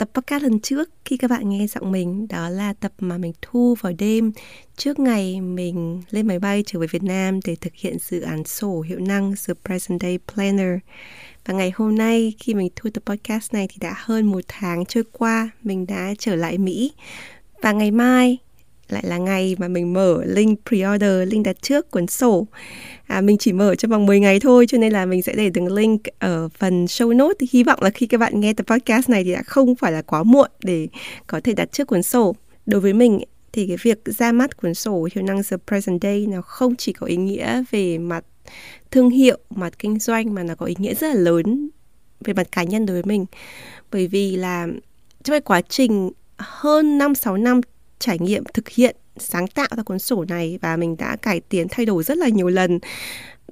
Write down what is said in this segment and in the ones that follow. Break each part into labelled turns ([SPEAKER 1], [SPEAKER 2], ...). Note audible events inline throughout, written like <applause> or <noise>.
[SPEAKER 1] tập podcast lần trước khi các bạn nghe giọng mình, đó là tập mà mình thu vào đêm trước ngày mình lên máy bay trở về Việt Nam để thực hiện dự án sổ hiệu năng, The Present Day Planner. Và ngày hôm nay khi mình thu tập podcast này thì đã hơn một tháng trôi qua, mình đã trở lại Mỹ. Và ngày mai lại là ngày mà mình mở link pre-order, link đặt trước cuốn sổ. À, mình chỉ mở trong vòng 10 ngày thôi cho nên là mình sẽ để đường link ở phần show notes thì hy vọng là khi các bạn nghe tập podcast này thì đã không phải là quá muộn để có thể đặt trước cuốn sổ. Đối với mình thì cái việc ra mắt cuốn sổ hiệu năng The Present Day nó không chỉ có ý nghĩa về mặt thương hiệu, mặt kinh doanh mà nó có ý nghĩa rất là lớn về mặt cá nhân đối với mình. Bởi vì là trong cái quá trình hơn 5 6 năm trải nghiệm thực hiện sáng tạo ra cuốn sổ này và mình đã cải tiến thay đổi rất là nhiều lần.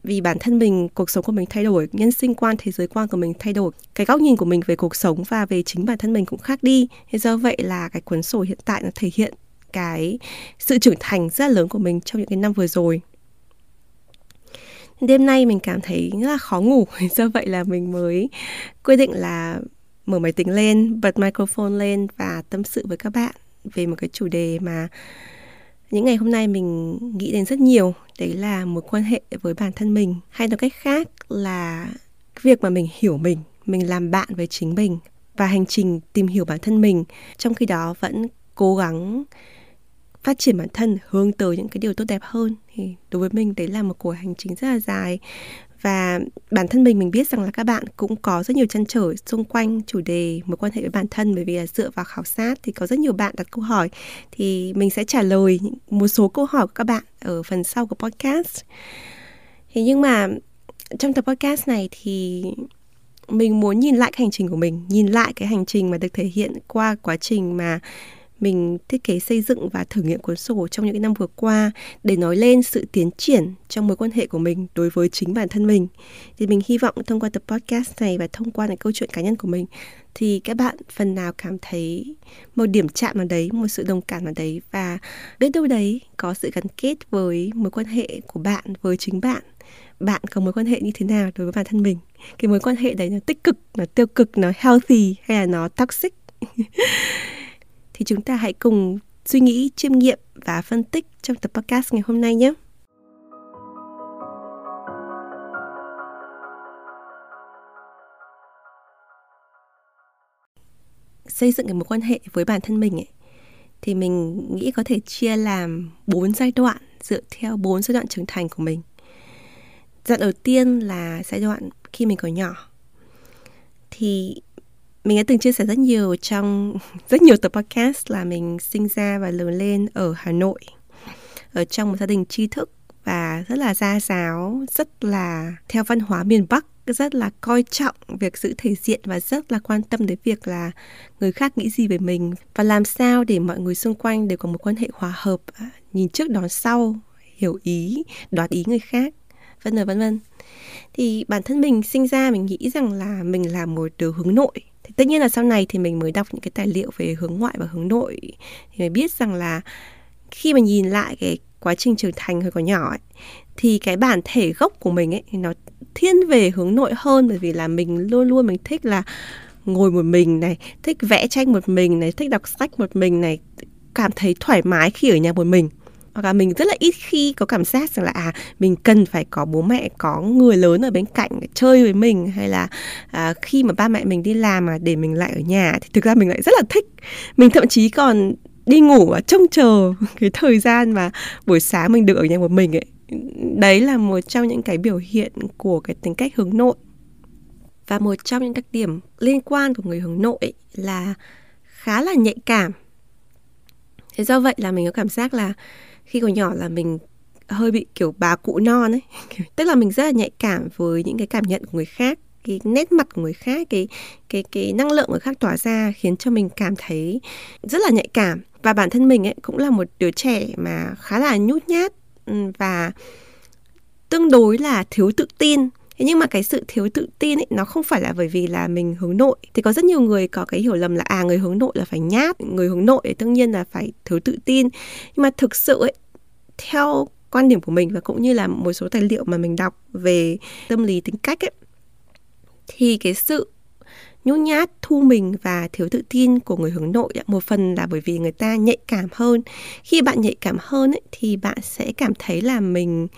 [SPEAKER 1] Vì bản thân mình, cuộc sống của mình thay đổi, nhân sinh quan, thế giới quan của mình thay đổi, cái góc nhìn của mình về cuộc sống và về chính bản thân mình cũng khác đi. Thế do vậy là cái cuốn sổ hiện tại nó thể hiện cái sự trưởng thành rất là lớn của mình trong những cái năm vừa rồi. Đêm nay mình cảm thấy rất là khó ngủ <laughs> do vậy là mình mới quyết định là mở máy tính lên, bật microphone lên và tâm sự với các bạn về một cái chủ đề mà những ngày hôm nay mình nghĩ đến rất nhiều. Đấy là mối quan hệ với bản thân mình. Hay nói cách khác là việc mà mình hiểu mình mình làm bạn với chính mình và hành trình tìm hiểu bản thân mình. Trong khi đó vẫn cố gắng phát triển bản thân, hướng tới những cái điều tốt đẹp hơn. Thì đối với mình, đấy là một cuộc hành trình rất là dài và bản thân mình mình biết rằng là các bạn cũng có rất nhiều chăn trở xung quanh chủ đề mối quan hệ với bản thân. Bởi vì là dựa vào khảo sát thì có rất nhiều bạn đặt câu hỏi. Thì mình sẽ trả lời một số câu hỏi của các bạn ở phần sau của podcast. Thế nhưng mà trong tập podcast này thì mình muốn nhìn lại cái hành trình của mình, nhìn lại cái hành trình mà được thể hiện qua quá trình mà mình thiết kế xây dựng và thử nghiệm cuốn sổ trong những năm vừa qua để nói lên sự tiến triển trong mối quan hệ của mình đối với chính bản thân mình. Thì mình hy vọng thông qua tập podcast này và thông qua những câu chuyện cá nhân của mình thì các bạn phần nào cảm thấy một điểm chạm nào đấy, một sự đồng cảm nào đấy và biết đâu đấy có sự gắn kết với mối quan hệ của bạn với chính bạn. Bạn có mối quan hệ như thế nào đối với bản thân mình? Cái mối quan hệ đấy nó tích cực nó tiêu cực nó healthy hay là nó toxic? <laughs> thì chúng ta hãy cùng suy nghĩ, chiêm nghiệm và phân tích trong tập podcast ngày hôm nay nhé. Xây dựng cái mối quan hệ với bản thân mình ấy, thì mình nghĩ có thể chia làm bốn giai đoạn dựa theo bốn giai đoạn trưởng thành của mình. Giai đoạn đầu tiên là giai đoạn khi mình còn nhỏ. Thì mình đã từng chia sẻ rất nhiều trong <laughs> rất nhiều tập podcast là mình sinh ra và lớn lên ở Hà Nội ở trong một gia đình tri thức và rất là gia giáo, rất là theo văn hóa miền Bắc, rất là coi trọng việc giữ thể diện và rất là quan tâm đến việc là người khác nghĩ gì về mình và làm sao để mọi người xung quanh đều có một quan hệ hòa hợp, à, nhìn trước đón sau, hiểu ý, đoạt ý người khác, vân vân vân vân. Thì bản thân mình sinh ra mình nghĩ rằng là mình là một đứa hướng nội thì tất nhiên là sau này thì mình mới đọc những cái tài liệu về hướng ngoại và hướng nội. Thì mới biết rằng là khi mà nhìn lại cái quá trình trưởng thành hồi còn nhỏ ấy, thì cái bản thể gốc của mình ấy nó thiên về hướng nội hơn. Bởi vì là mình luôn luôn mình thích là ngồi một mình này thích vẽ tranh một mình này thích đọc sách một mình này cảm thấy thoải mái khi ở nhà một mình hoặc là mình rất là ít khi có cảm giác rằng là à mình cần phải có bố mẹ có người lớn ở bên cạnh để chơi với mình hay là à, khi mà ba mẹ mình đi làm mà để mình lại ở nhà thì thực ra mình lại rất là thích. Mình thậm chí còn đi ngủ và trông chờ <laughs> cái thời gian mà buổi sáng mình được ở nhà một mình ấy. Đấy là một trong những cái biểu hiện của cái tính cách hướng nội. Và một trong những đặc điểm liên quan của người hướng nội là khá là nhạy cảm. Thế do vậy là mình có cảm giác là khi còn nhỏ là mình hơi bị kiểu bà cụ non ấy. <laughs> Tức là mình rất là nhạy cảm với những cái cảm nhận của người khác, cái nét mặt của người khác, cái cái cái năng lượng người khác tỏa ra khiến cho mình cảm thấy rất là nhạy cảm. Và bản thân mình ấy cũng là một đứa trẻ mà khá là nhút nhát và tương đối là thiếu tự tin. Thế nhưng mà cái sự thiếu tự tin ấy nó không phải là bởi vì là mình hướng nội. Thì có rất nhiều người có cái hiểu lầm là à người hướng nội là phải nhát người hướng nội thì tất nhiên là phải thiếu tự tin. Nhưng mà thực sự ấy theo quan điểm của mình và cũng như là một số tài liệu mà mình đọc về tâm lý tính cách ấy thì cái sự nhút nhát thu mình và thiếu tự tin của người hướng nội một phần là bởi vì người ta nhạy cảm hơn. Khi bạn nhạy cảm hơn ấy, thì bạn sẽ cảm thấy là mình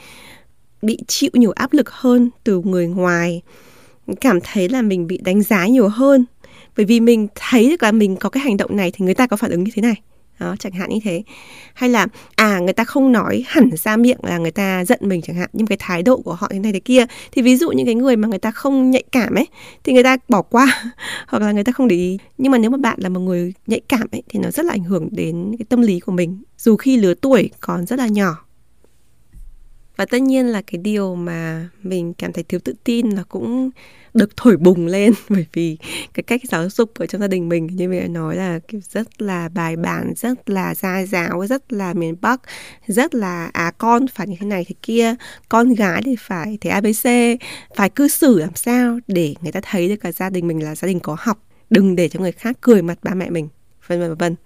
[SPEAKER 1] bị chịu nhiều áp lực hơn từ người ngoài. Cảm thấy là mình bị đánh giá nhiều hơn. Bởi vì mình thấy được là mình có cái hành động này thì người ta có phản ứng như thế này. Đó, chẳng hạn như thế. Hay là à người ta không nói hẳn ra miệng là người ta giận mình chẳng hạn, nhưng cái thái độ của họ thế này thế kia. Thì ví dụ những cái người mà người ta không nhạy cảm ấy, thì người ta bỏ qua <laughs> hoặc là người ta không để ý. Nhưng mà nếu mà bạn là một người nhạy cảm ấy, thì nó rất là ảnh hưởng đến cái tâm lý của mình. Dù khi lứa tuổi còn rất là nhỏ và tất nhiên là cái điều mà mình cảm thấy thiếu tự tin là cũng được thổi bùng lên <laughs> bởi vì cái cách giáo dục ở trong gia đình mình, như mình đã nói là kiểu rất là bài bản, rất là gia giáo, rất là miền bắc, rất là à con phải như thế này, thế kia, con gái thì phải thế abc phải cư xử làm sao để người ta thấy được cả gia đình mình là gia đình có học, đừng để cho người khác cười mặt ba mẹ mình vân vân vân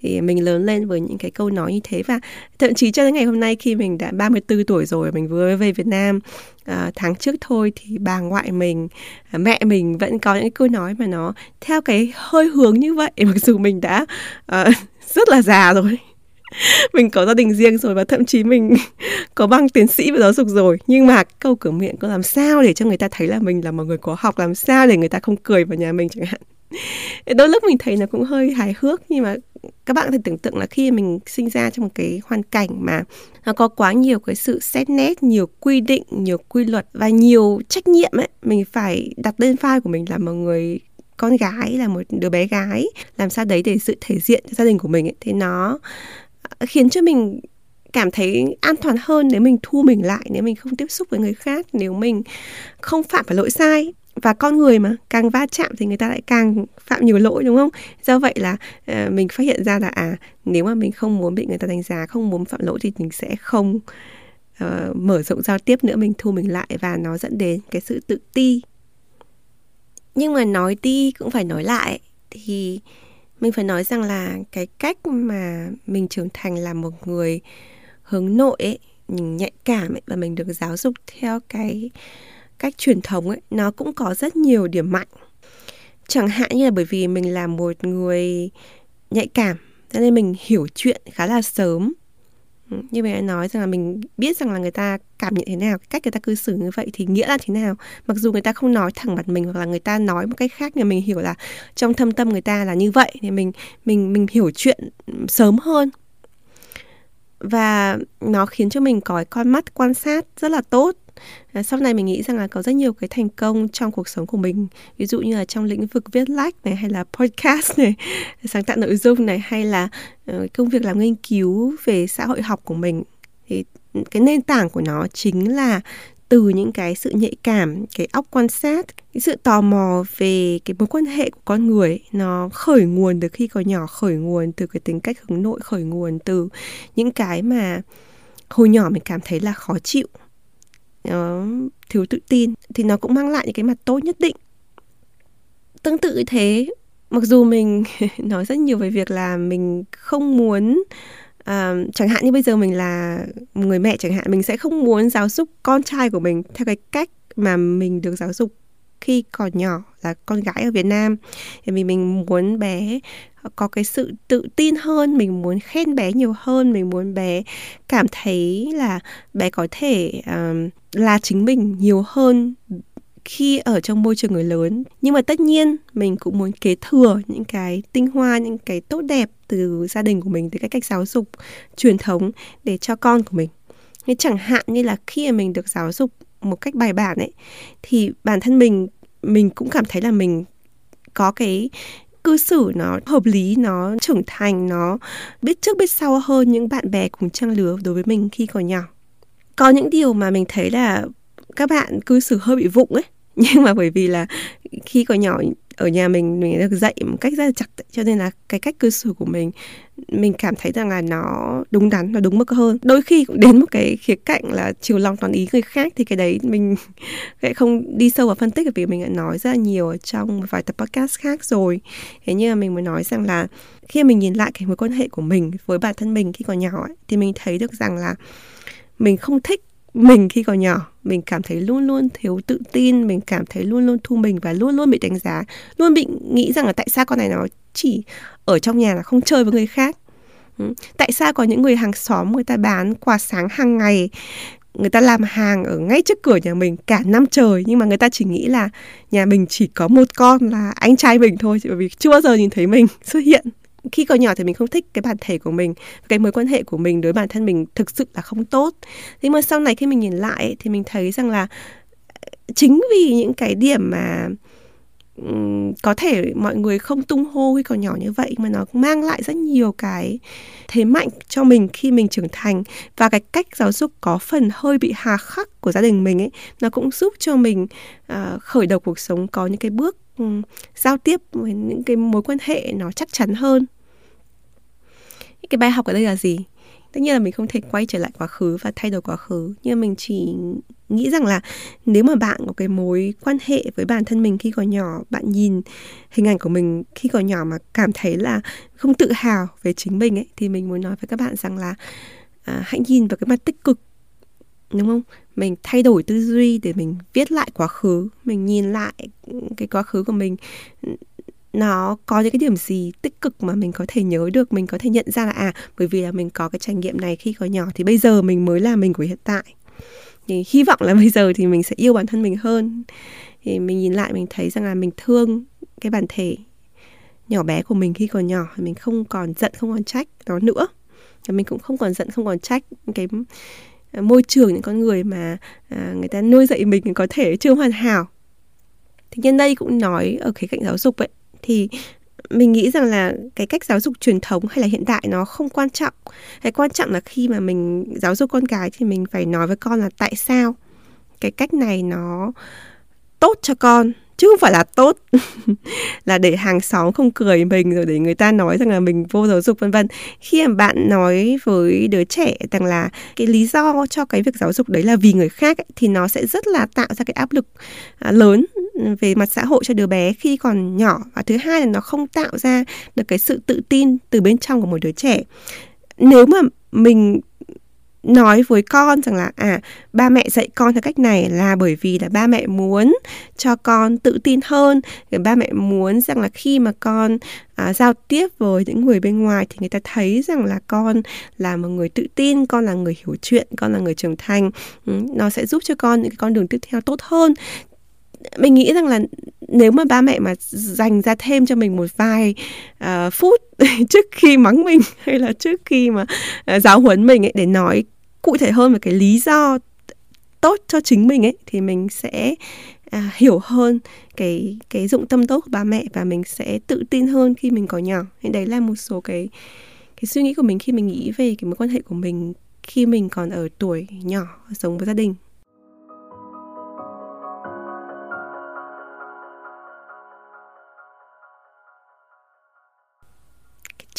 [SPEAKER 1] thì mình lớn lên với những cái câu nói như thế và thậm chí cho đến ngày hôm nay khi mình đã 34 tuổi rồi mình vừa về Việt Nam à, tháng trước thôi thì bà ngoại mình à, mẹ mình vẫn có những câu nói mà nó theo cái hơi hướng như vậy. <laughs> Mặc dù mình đã uh, <laughs> rất là già rồi <laughs> mình có gia đình riêng rồi và thậm chí mình có bằng tiến sĩ về giáo dục rồi. Nhưng mà câu cửa miệng có làm sao để cho người ta thấy là mình là một người có học làm sao để người ta không cười vào nhà mình chẳng hạn? Đôi lúc mình thấy nó cũng hơi hài hước nhưng mà các bạn có thể tưởng tượng là khi mình sinh ra trong một cái hoàn cảnh mà nó có quá nhiều cái sự xét nét nhiều quy định nhiều quy luật và nhiều trách nhiệm ấy mình phải đặt lên vai của mình là một người con gái là một đứa bé gái. Làm sao đấy để sự thể diện cho gia đình của mình ấy, thì nó à, khiến cho mình cảm thấy an toàn hơn nếu mình thu mình lại nếu mình không tiếp xúc với người khác nếu mình không phạm phải lỗi sai và con người mà càng va chạm thì người ta lại càng phạm nhiều lỗi đúng không? Do vậy là uh, mình phát hiện ra là à nếu mà mình không muốn bị người ta đánh giá không muốn phạm lỗi thì mình sẽ không uh, mở rộng giao tiếp nữa mình thu mình lại và nó dẫn đến cái sự tự ti. Nhưng mà nói đi cũng phải nói lại thì mình phải nói rằng là cái cách mà mình trưởng thành là một người hướng nội ấy, nhạy cảm ấy, và mình được giáo dục theo cái cách truyền thống ấy, nó cũng có rất nhiều điểm mạnh. Chẳng hạn như là bởi vì mình là một người nhạy cảm, cho nên mình hiểu chuyện khá là sớm. Ừ, như mình đã nói rằng là mình biết rằng là người ta cảm nhận thế nào cách người ta cư xử như vậy thì nghĩa là thế nào. Mặc dù người ta không nói thẳng mặt mình hoặc là người ta nói một cách khác, nhưng mình hiểu là trong thâm tâm người ta là như vậy thì mình mình mình hiểu chuyện sớm hơn và nó khiến cho mình có cái con mắt quan sát rất là tốt. À, sau này mình nghĩ rằng là có rất nhiều cái thành công trong cuộc sống của mình. Ví dụ như là trong lĩnh vực viết lách này hay là podcast này <laughs> sáng tạo nội dung này hay là uh, công việc làm nghiên cứu về xã hội học của mình. Thì cái nền tảng của nó chính là từ những cái sự nhạy cảm, cái óc quan sát, cái sự tò mò về cái mối quan hệ của con người, nó khởi nguồn từ khi còn nhỏ, khởi nguồn từ cái tính cách hướng nội, khởi nguồn từ những cái mà hồi nhỏ mình cảm thấy là khó chịu nó thiếu tự tin, thì nó cũng mang lại những cái mặt tốt nhất định. Tương tự thế, mặc dù mình <laughs> nói rất nhiều về việc là mình không muốn uh, chẳng hạn như bây giờ mình là một người mẹ chẳng hạn mình sẽ không muốn giáo dục con trai của mình theo cái cách mà mình được giáo dục khi còn nhỏ là con gái ở Việt Nam. Thì mình mình muốn bé có cái sự tự tin hơn mình muốn khen bé nhiều hơn mình muốn bé cảm thấy là bé có thể um, là chính mình nhiều hơn khi ở trong môi trường người lớn. Nhưng mà tất nhiên, mình cũng muốn kế thừa những cái tinh hoa, những cái tốt đẹp từ gia đình của mình, từ cái cách giáo dục truyền thống để cho con của mình. Như chẳng hạn như là khi mà mình được giáo dục một cách bài bản ấy, thì bản thân mình mình cũng cảm thấy là mình có cái cư xử nó hợp lý, nó trưởng thành, nó biết trước biết sau hơn những bạn bè cùng trang lứa đối với mình khi còn nhỏ. Có những điều mà mình thấy là các bạn cư xử hơi bị vụng ấy. <laughs> nhưng mà bởi vì là khi còn nhỏ ở nhà mình mình được dạy một cách rất là chặt cho nên là cái cách cư xử của mình mình cảm thấy rằng là nó đúng đắn nó đúng mức hơn. Đôi khi cũng đến một cái khía cạnh là chiều lòng toàn ý người khác thì cái đấy mình <laughs> sẽ không đi sâu vào phân tích vì mình đã nói rất là nhiều ở trong một vài tập podcast khác rồi. Thế nhưng mà mình mới nói rằng là khi mình nhìn lại cái mối quan hệ của mình với bản thân mình khi còn nhỏ ấy, thì mình thấy được rằng là mình không thích mình khi còn nhỏ mình cảm thấy luôn luôn thiếu tự tin, mình cảm thấy luôn luôn thu mình và luôn luôn bị đánh giá, luôn bị nghĩ rằng là tại sao con này nó chỉ ở trong nhà là không chơi với người khác ừ. tại sao có những người hàng xóm người ta bán quà sáng hàng ngày, người ta làm hàng ở ngay trước cửa nhà mình cả năm trời, nhưng mà người ta chỉ nghĩ là nhà mình chỉ có một con là anh trai mình thôi, bởi vì chưa bao giờ nhìn thấy mình <laughs> xuất hiện khi còn nhỏ thì mình không thích cái bản thể của mình cái mối quan hệ của mình đối bản thân mình thực sự là không tốt. Nhưng mà sau này khi mình nhìn lại thì mình thấy rằng là ờ, chính vì những cái điểm mà có thể mọi người không tung hô khi còn nhỏ như vậy mà nó mang lại rất nhiều cái thế mạnh cho mình khi mình trưởng thành và cái cách giáo dục có phần hơi bị hà khắc của gia đình mình ấy nó cũng giúp cho mình uh, khởi đầu cuộc sống có những cái bước um, giao tiếp với những cái mối quan hệ nó chắc chắn hơn. Cái bài học ở đây là gì? Tất nhiên là mình không thể quay trở lại quá khứ và thay đổi quá khứ nhưng mình chỉ nghĩ rằng là nếu mà bạn có cái mối quan hệ với bản thân mình khi còn nhỏ bạn nhìn hình ảnh của mình khi còn nhỏ mà cảm thấy là không tự hào về chính mình ấy thì mình muốn nói với các bạn rằng là à, hãy nhìn vào cái mặt tích cực đúng không? Mình thay đổi tư duy để mình viết lại quá khứ, mình nhìn lại cái quá khứ của mình, nó có những cái điểm gì tích cực mà mình có thể nhớ được, mình có thể nhận ra là à bởi vì là mình có cái trải nghiệm này khi còn nhỏ thì bây giờ mình mới là mình của hiện tại. Thì hy vọng là <laughs> bây giờ thì mình sẽ yêu bản thân mình hơn. Thì mình nhìn lại mình thấy rằng là mình thương cái bản thể nhỏ bé của mình khi còn nhỏ mình không còn giận, không còn trách nó nữa. Mình cũng không còn giận, không còn trách cái Ờ, môi trường những con người mà à, người ta nuôi dạy mình có thể chưa hoàn hảo. Thì nhân đây cũng nói ở cái cạnh giáo dục ấy thì mình nghĩ rằng là cái cách giáo dục truyền thống hay là hiện đại nó không quan trọng. Cái quan trọng là khi mà mình giáo dục con cái thì mình phải nói với con là tại sao cái cách này nó tốt cho con chứ không phải là tốt. <laughs> Là để hàng xóm không cười mình rồi để người ta nói rằng là mình vô giáo dục vân vân. Khi mà bạn nói với đứa trẻ rằng là cái lý do cho cái việc giáo dục đấy là vì người khác ấy, thì nó sẽ rất là tạo ra cái áp lực à, lớn về mặt xã hội cho đứa bé khi còn nhỏ. Và thứ hai là nó không tạo ra được cái sự tự tin từ bên trong của một đứa trẻ. Nếu mà mình nói với con rằng là à ba mẹ dạy con theo cách này là bởi vì là ba mẹ muốn cho con tự tin hơn. Ba mẹ muốn rằng là khi mà con à, giao tiếp với những người bên ngoài thì người ta thấy rằng là con là một người tự tin con là người hiểu chuyện con là người trưởng thành. Ừ, nó sẽ giúp cho con những cái con đường tiếp theo tốt hơn. Mình nghĩ rằng là nếu mà ba mẹ mà dành ra thêm cho mình một vài uh, phút <laughs> trước khi mắng mình <laughs> hay là trước khi mà uh, giáo huấn mình ấy để nói cụ thể hơn về cái lý do tốt cho chính mình ấy thì mình sẽ à, hiểu hơn cái cái dụng tâm tốt của ba mẹ và mình sẽ tự tin hơn khi mình có nhỏ. Nên đấy là một số cái cái suy nghĩ của mình khi mình nghĩ về cái mối quan hệ của mình khi mình còn ở tuổi nhỏ sống với gia đình.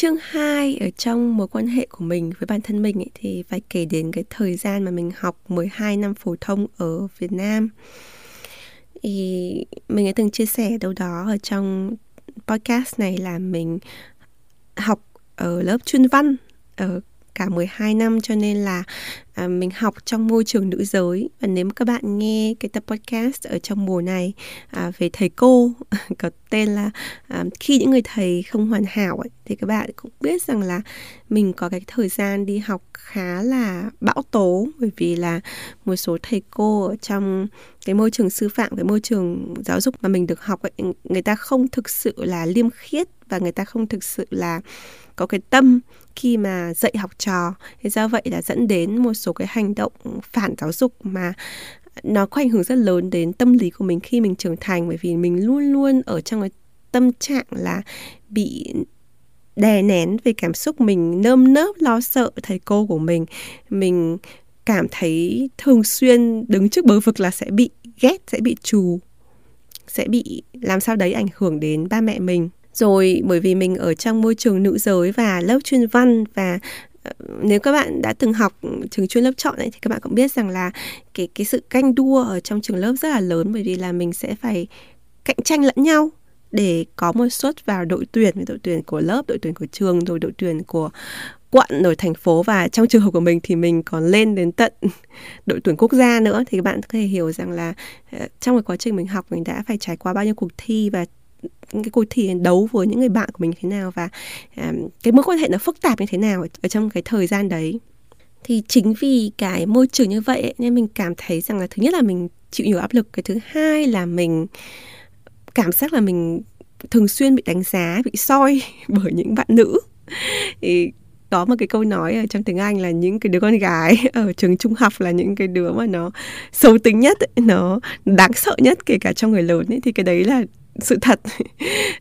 [SPEAKER 1] Chương 2 ở trong mối quan hệ của mình với bản thân mình ấy, thì phải kể đến cái thời gian mà mình học 12 năm phổ thông ở Việt Nam. Thì mình đã từng chia sẻ đâu đó ở trong podcast này là mình học ở lớp chuyên văn ở cả 12 năm cho nên là à, mình học trong môi trường nữ giới. Và nếu mà các bạn nghe cái tập podcast ở trong mùa này à, về thầy cô <laughs> có tên là à, khi những người thầy không hoàn hảo ấy, thì các bạn cũng biết rằng là mình có cái thời gian đi học khá là bão tố. Bởi vì là một số thầy cô ở trong cái môi trường sư phạm cái môi trường giáo dục mà mình được học ấy, người ta không thực sự là liêm khiết và người ta không thực sự là có cái tâm khi mà dạy học trò. Thế do vậy là dẫn đến một số cái hành động phản giáo dục mà nó có ảnh hưởng rất lớn đến tâm lý của mình khi mình trưởng thành. Bởi vì mình luôn luôn ở trong cái tâm trạng là bị đè nén về cảm xúc mình, nơm nớp lo sợ thầy cô của mình. Mình cảm thấy thường xuyên đứng trước bờ vực là sẽ bị ghét, sẽ bị trù, sẽ bị làm sao đấy ảnh hưởng đến ba mẹ mình rồi, bởi vì mình ở trong môi trường nữ giới và lớp chuyên văn và ờ, nếu các bạn đã từng học trường chuyên lớp chọn ấy, thì các bạn cũng biết rằng là cái cái sự canh đua ở trong trường lớp rất là lớn, bởi vì là mình sẽ phải cạnh tranh lẫn nhau để có một suất vào đội tuyển đội tuyển của lớp, đội tuyển của trường, rồi đội tuyển của quận, rồi thành phố. Và trong trường hợp của mình thì mình còn lên đến tận <laughs> đội tuyển quốc gia nữa. Thì các bạn có thể hiểu rằng là ờ, trong cái quá trình mình học, mình đã phải trải qua bao nhiêu cuộc thi và cái cuộc thi đấu với những người bạn của mình như thế nào và um, cái mối quan hệ nó phức tạp như thế nào ở trong cái thời gian đấy. Thì chính vì cái môi trường như vậy ấy, nên mình cảm thấy rằng là thứ nhất là mình chịu nhiều áp lực cái thứ hai là mình cảm giác là mình thường xuyên bị đánh giá bị soi <laughs> bởi những bạn nữ. Thì có một cái câu nói ở trong tiếng Anh là những cái đứa con gái <laughs> ở trường trung học là những cái đứa mà nó xấu tính nhất ấy, nó đáng sợ nhất kể cả trong người lớn ấy. Thì cái đấy là sự thật. <laughs>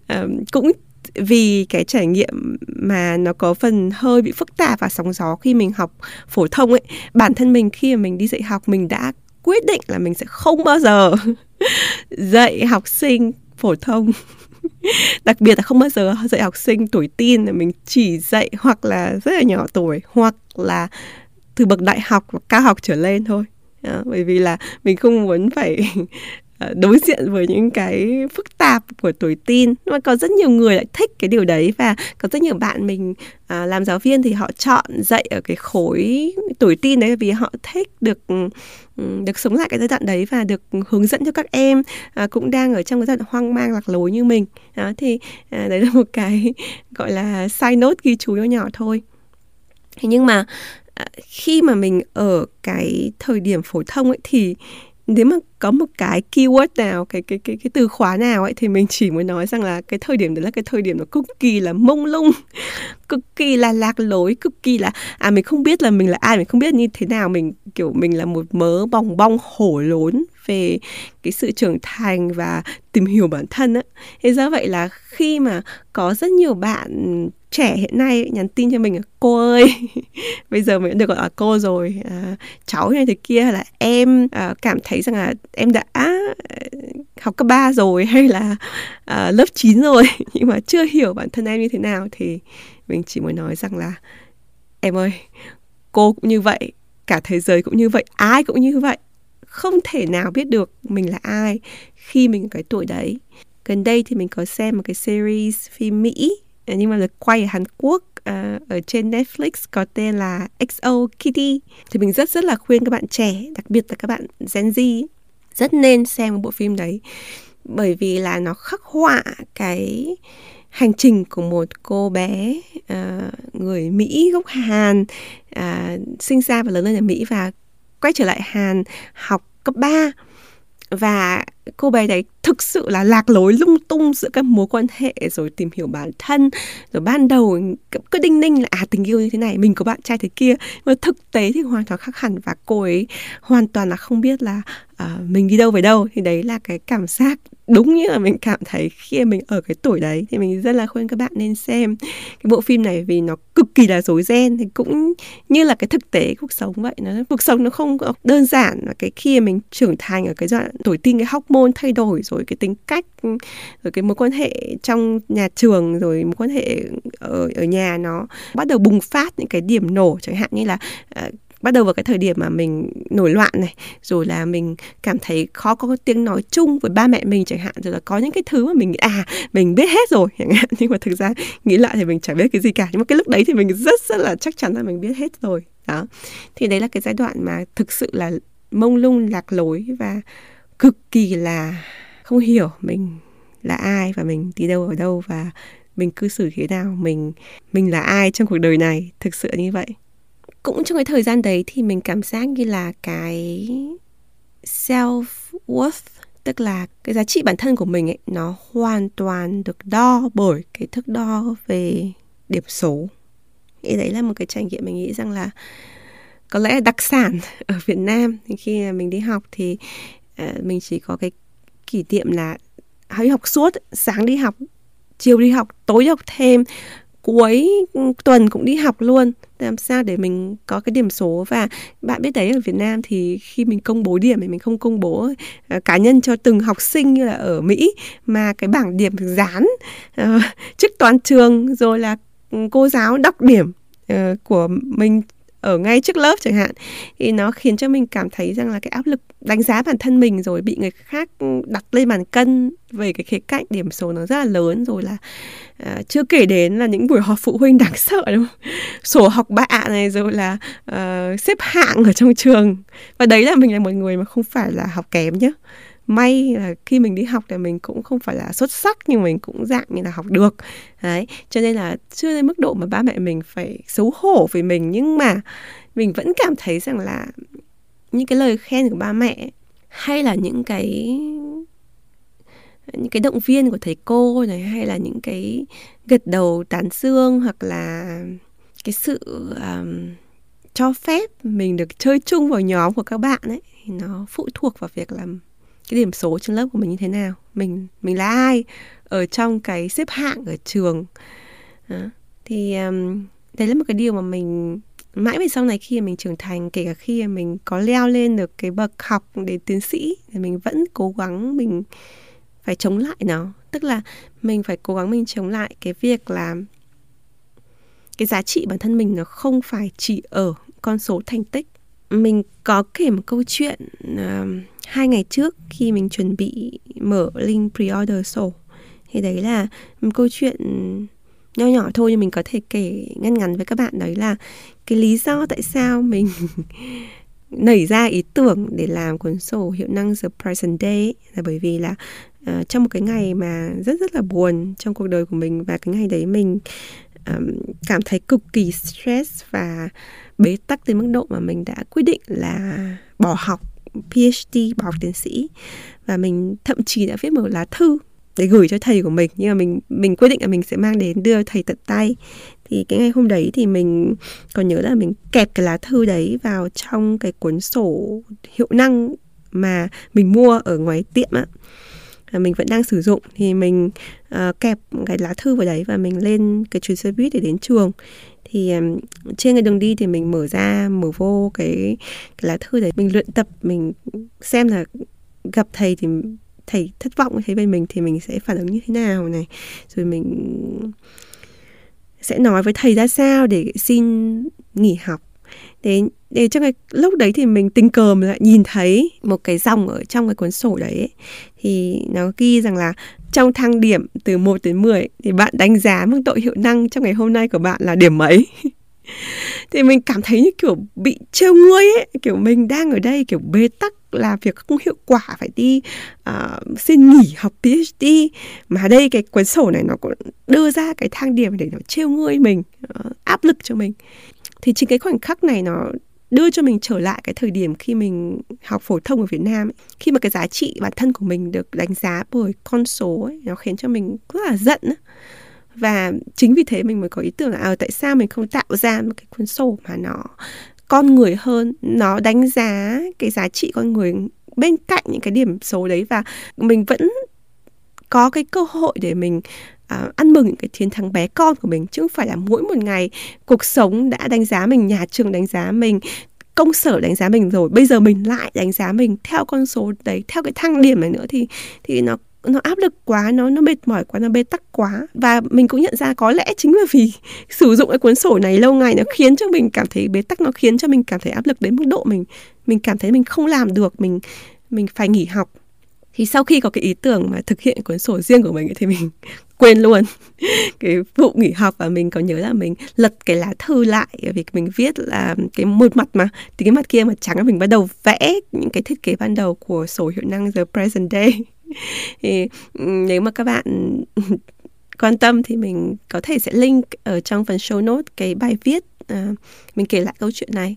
[SPEAKER 1] Um, cũng vì cái trải nghiệm mà nó có phần hơi bị phức tạp và sóng gió khi mình học phổ thông ấy bản thân mình khi mà mình đi dạy học mình đã quyết định là mình sẽ không bao giờ <laughs> dạy học sinh phổ thông. <laughs> Đặc biệt là không bao giờ dạy học sinh tuổi teen là mình chỉ dạy hoặc là rất là nhỏ tuổi hoặc là từ bậc đại học và cao học trở lên thôi. À, bởi vì là mình không muốn phải Ờ, đối diện với những cái phức tạp của tuổi tin mà có rất nhiều người lại thích cái điều đấy và có rất nhiều bạn mình à, làm giáo viên thì họ chọn dạy ở cái khối tuổi tin đấy vì họ thích được ừ, được sống lại cái giai đoạn đấy và được hướng dẫn cho các em à, cũng đang ở trong cái giai đoạn hoang mang lạc lối như mình. Đó thì à, đấy là <laughs> một cái gọi là side note ghi chú nhỏ nhỏ thôi. Thế nhưng mà à, khi mà mình ở cái thời điểm phổ thông ấy thì nếu mà có một cái keyword nào, cái cái cái cái từ khóa nào ấy, thì mình chỉ muốn nói rằng là cái thời điểm đấy là cái thời điểm nó cực kỳ là mông lung, <laughs> cực kỳ là lạc lối, cực kỳ là à mình không biết là mình là ai, mình không biết như thế nào. Mình, kiểu, mình là một mớ bong bong hổ lốn về cái sự trưởng thành và tìm hiểu bản thân á. Thế do vậy là khi mà có rất nhiều bạn trẻ hiện nay nhắn tin cho mình là cô ơi <laughs> bây giờ mình đã được gọi là cô rồi à, cháu như thế kia. Là em à, cảm thấy rằng là em đã à, học cấp 3 rồi hay là à, lớp 9 rồi <laughs> nhưng mà chưa hiểu bản thân em như thế nào. Thì mình chỉ muốn nói rằng là em ơi cô cũng như vậy cả thế giới cũng như vậy ai cũng như vậy không thể nào biết được mình là ai khi mình cái tuổi đấy. Gần đây thì mình có xem một cái series phim mỹ Ờ, nhưng mà được quay ở Hàn Quốc uh, ở trên Netflix có tên là XO Kitty. Thì mình rất rất là khuyên các bạn trẻ đặc biệt là các bạn Gen Z rất nên xem bộ phim đấy. Bởi vì là nó khắc họa cái hành trình của một cô bé uh, người Mỹ gốc Hàn uh, sinh ra và lớn lên ở Mỹ và quay trở lại Hàn học cấp 3 và cô bé đấy thực sự là lạc lối lung tung giữa các mối quan hệ rồi tìm hiểu bản thân rồi ban đầu cứ đinh ninh là à tình yêu như thế này mình có bạn trai thế kia. Mà thực tế thì hoàn toàn khác hẳn và cô ấy hoàn toàn là không biết là uh, mình đi đâu về đâu. Thì đấy là cái cảm giác đúng như là mình cảm thấy khi mình ở cái tuổi đấy thì mình rất là khuyên các bạn nên xem cái bộ phim này vì nó cực kỳ là rối ren. Thì cũng như là cái thực tế cuộc sống vậy nó cuộc sống nó không đơn giản và cái khi mình trưởng thành ở cái đoạn tuổi tin cái hormone thay đổi rồi cái tính cách rồi cái mối quan hệ trong nhà trường rồi mối quan hệ ở ở nhà nó bắt đầu bùng phát những cái điểm nổ chẳng hạn như là uh, bắt đầu vào cái thời điểm mà mình nổi loạn này, rồi là mình cảm thấy khó có tiếng nói chung với ba mẹ mình chẳng hạn, rồi là có những cái thứ mà mình nghĩ à mình biết hết rồi chẳng hạn. Nhưng mà thực ra nghĩ lại thì mình chẳng biết cái gì cả. Nhưng mà cái lúc đấy thì mình rất rất là chắc chắn là mình biết hết rồi. Đó. Thì đấy là cái giai đoạn mà thực sự là mông lung, lạc lối và cực kỳ là không hiểu mình là ai và mình đi đâu ở đâu và mình cư xử thế nào, mình mình là ai trong cuộc đời này. Thực sự như vậy cũng trong cái thời gian đấy thì mình cảm giác như là cái self worth tức là cái giá trị bản thân của mình ấy nó hoàn toàn được đo bởi cái thước đo về điểm số. Thì đấy là một cái trải nghiệm mình nghĩ rằng là có lẽ đặc sản ở Việt Nam. Thì khi mình đi học thì uh, mình chỉ có cái kỷ niệm là hãy học suốt sáng đi học chiều đi học tối đi học thêm cuối ừ, tuần cũng đi học luôn. Làm sao để mình có cái điểm số? Và bạn biết đấy ở Việt Nam thì khi mình công bố điểm thì mình không công bố uh, cá nhân cho từng học sinh như là ở Mỹ mà cái bảng điểm được dán uh, <laughs> trước toàn trường rồi là ừ, cô giáo đọc điểm uh, của mình ở ngay trước lớp chẳng hạn thì nó khiến cho mình cảm thấy rằng là cái áp lực đánh giá bản thân mình rồi bị người khác ừ, đặt lên bàn cân về cái khía cạnh điểm số nó rất là lớn rồi là uh, chưa kể đến là những buổi họp phụ huynh đáng <laughs> sợ đúng không? Sổ học bạ này rồi là uh, xếp hạng ở trong trường. Và đấy là mình là một người mà không phải là học kém nhé may là khi mình đi học thì mình cũng không phải là xuất sắc nhưng mình cũng dạng như là học được. Đấy cho nên là chưa đến mức độ mà ba mẹ mình phải xấu hổ về mình nhưng mà mình vẫn cảm thấy rằng là những cái lời khen của ba mẹ hay là những cái những cái động viên của thầy cô này hay là những cái gật đầu tán dương hoặc là cái sự um, cho phép mình được chơi chung vào nhóm của các bạn ấy thì nó phụ thuộc vào việc làm cái điểm số trên lớp của mình như thế nào? Mình mình là ai ở trong cái xếp hạng ở trường? Đó. thì um, đấy là một cái điều mà mình mãi về sau này khi mình trưởng thành kể cả khi mình có leo lên được cái bậc học để tiến sĩ thì mình vẫn cố gắng mình phải chống lại nó. Tức là mình phải cố gắng mình chống lại cái việc là cái giá trị bản thân mình nó không phải chỉ ở con số thành tích. Mình có kể một câu chuyện uh, hai ngày trước khi mình chuẩn bị mở link pre-order sổ thì đấy là một câu chuyện nho nhỏ thôi nhưng mình có thể kể ngăn ngắn với các bạn đấy là cái lý do tại sao mình <laughs> nảy ra ý tưởng để làm cuốn sổ hiệu năng The Present Day là bởi vì là uh, trong một cái ngày mà rất rất là buồn trong cuộc đời của mình và cái ngày đấy mình um, cảm thấy cực kỳ stress và bế tắc đến mức độ mà mình đã quyết định là bỏ học. PhD bảo học tiến sĩ. Và mình thậm chí đã viết một lá thư để gửi cho thầy của mình. Nhưng mà mình mình quyết định là mình sẽ mang đến đưa thầy tận tay. Thì cái ngày hôm đấy thì mình còn nhớ là mình kẹp cái lá thư đấy vào trong cái cuốn sổ hiệu năng mà mình mua ở ngoài tiệm á mình vẫn đang sử dụng. Thì mình uh, kẹp cái lá thư vào đấy và mình lên cái chuyến xe buýt để đến trường thì trên cái đường đi thì mình mở ra mở vô cái, cái lá thư đấy. Mình luyện tập mình xem là gặp thầy thì thầy thất vọng thấy về mình thì mình sẽ phản ứng như thế nào này. Rồi mình sẽ nói với thầy ra sao để xin nghỉ học. Thế để trong cái lúc đấy thì mình tình cờ mình lại nhìn thấy một cái dòng ở trong cái cuốn sổ đấy ấy, thì nó ghi rằng là trong thang điểm từ 1 đến 10 thì bạn đánh giá mức độ hiệu năng trong ngày hôm nay của bạn là điểm mấy <laughs> thì mình cảm thấy như kiểu bị trêu ngươi ấy kiểu mình đang ở đây kiểu bế tắc làm việc không hiệu quả phải đi uh, xin nghỉ học PhD mà đây cái cuốn sổ này nó cũng đưa ra cái thang điểm để nó trêu ngươi mình uh, áp lực cho mình. Thì chính cái khoảnh khắc này nó đưa cho mình trở lại cái thời điểm khi mình học phổ thông ở Việt Nam ấy. khi mà cái giá trị bản thân của mình được đánh giá bởi con số ấy, nó khiến cho mình rất là giận ấy. và chính vì thế mình mới có ý tưởng là à, tại sao mình không tạo ra một cái cuốn sổ mà nó con người hơn nó đánh giá cái giá trị con người bên cạnh những cái điểm số đấy và mình vẫn có cái cơ hội để mình uh, ăn mừng những cái chiến thắng bé con của mình. Chứ không phải là mỗi một ngày cuộc sống đã đánh giá mình nhà trường đánh giá mình công sở đánh giá mình rồi bây giờ mình lại đánh giá mình theo con số đấy theo cái thang điểm này nữa thì thì nó nó áp lực quá nó nó mệt mỏi quá nó bê tắc quá. Và mình cũng nhận ra có lẽ chính là vì <laughs> sử dụng cái cuốn sổ này lâu ngày nó khiến cho mình cảm thấy bế tắc nó khiến cho mình cảm thấy áp lực đến mức độ mình mình cảm thấy mình không làm được mình mình phải nghỉ học thì sau khi có cái ý tưởng mà thực hiện cuốn sổ riêng của mình thì mình <laughs> quên luôn <laughs> cái vụ nghỉ học và mình có nhớ là mình lật cái lá thư lại vì mình viết là cái một mặt mà thì cái mặt kia mà trắng mình bắt đầu vẽ những cái thiết kế ban đầu của sổ hiệu năng the present day. <laughs> Thì ừ, nếu mà các bạn quan tâm thì mình có thể sẽ link ở trong phần show note cái bài viết uh, mình kể lại câu chuyện này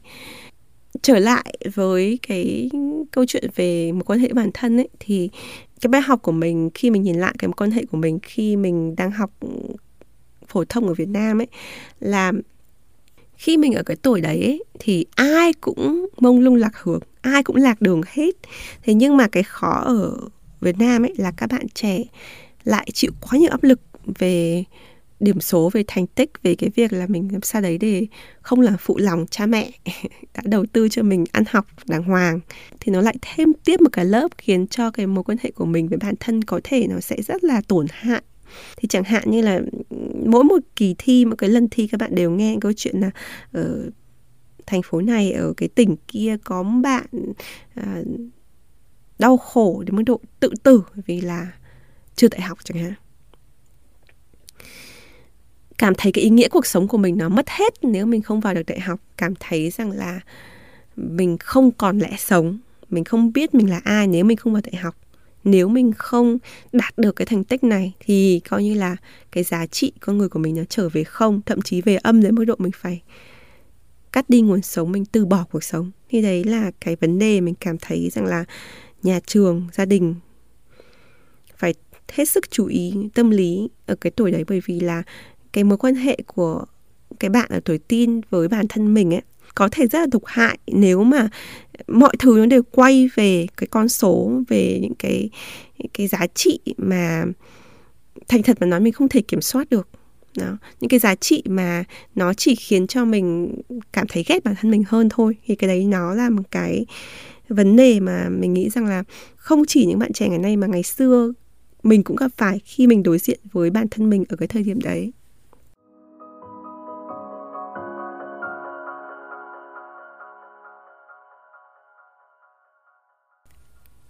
[SPEAKER 1] trở lại với cái câu chuyện về một quan hệ bản thân ấy thì cái bài học của mình khi mình nhìn lại cái mối quan hệ của mình khi mình đang học phổ thông ở Việt Nam ấy là khi mình ở cái tuổi đấy ấy, thì ai cũng mông lung lạc hướng ai cũng lạc đường hết. Thế nhưng mà cái khó ở Việt Nam ấy là các bạn trẻ lại chịu quá nhiều áp lực về điểm số về thành tích về cái việc là mình làm sao đấy để không là phụ lòng cha mẹ <laughs> đã đầu tư cho mình ăn học đàng hoàng. Thì nó lại thêm tiếp một cái lớp khiến cho cái mối quan hệ của mình với bản thân có thể nó sẽ rất là tổn hại. Thì chẳng hạn như là ừ, mỗi một kỳ thi một cái lần thi các bạn đều nghe câu chuyện là ở thành phố này ở cái tỉnh kia có bạn à, đau khổ đến mức độ tự tử vì là chưa đại học chẳng hạn cảm thấy cái ý nghĩa cuộc sống của mình nó mất hết nếu mình không vào được đại học. Cảm thấy rằng là mình không còn lẽ sống, mình không biết mình là ai nếu mình không vào đại học. Nếu mình không đạt được cái thành tích này thì coi như là cái giá trị con người của mình nó trở về không, thậm chí về âm đến mức độ mình phải cắt đi nguồn sống, mình từ bỏ cuộc sống. Thì đấy là cái vấn đề mình cảm thấy rằng là nhà trường, gia đình phải hết sức chú ý tâm lý ở cái tuổi đấy bởi vì là cái mối quan hệ của cái bạn ở tuổi tin với bản thân mình ấy, có thể rất là độc hại nếu mà mọi thứ nó đều quay về cái con số, về những cái cái giá trị mà thành thật mà nói mình không thể kiểm soát được. Đó, những cái giá trị mà nó chỉ khiến cho mình cảm thấy ghét bản thân mình hơn thôi, thì cái đấy nó là một cái vấn đề mà mình nghĩ rằng là không chỉ những bạn trẻ ngày nay mà ngày xưa mình cũng gặp phải khi mình đối diện với bản thân mình ở cái thời điểm đấy.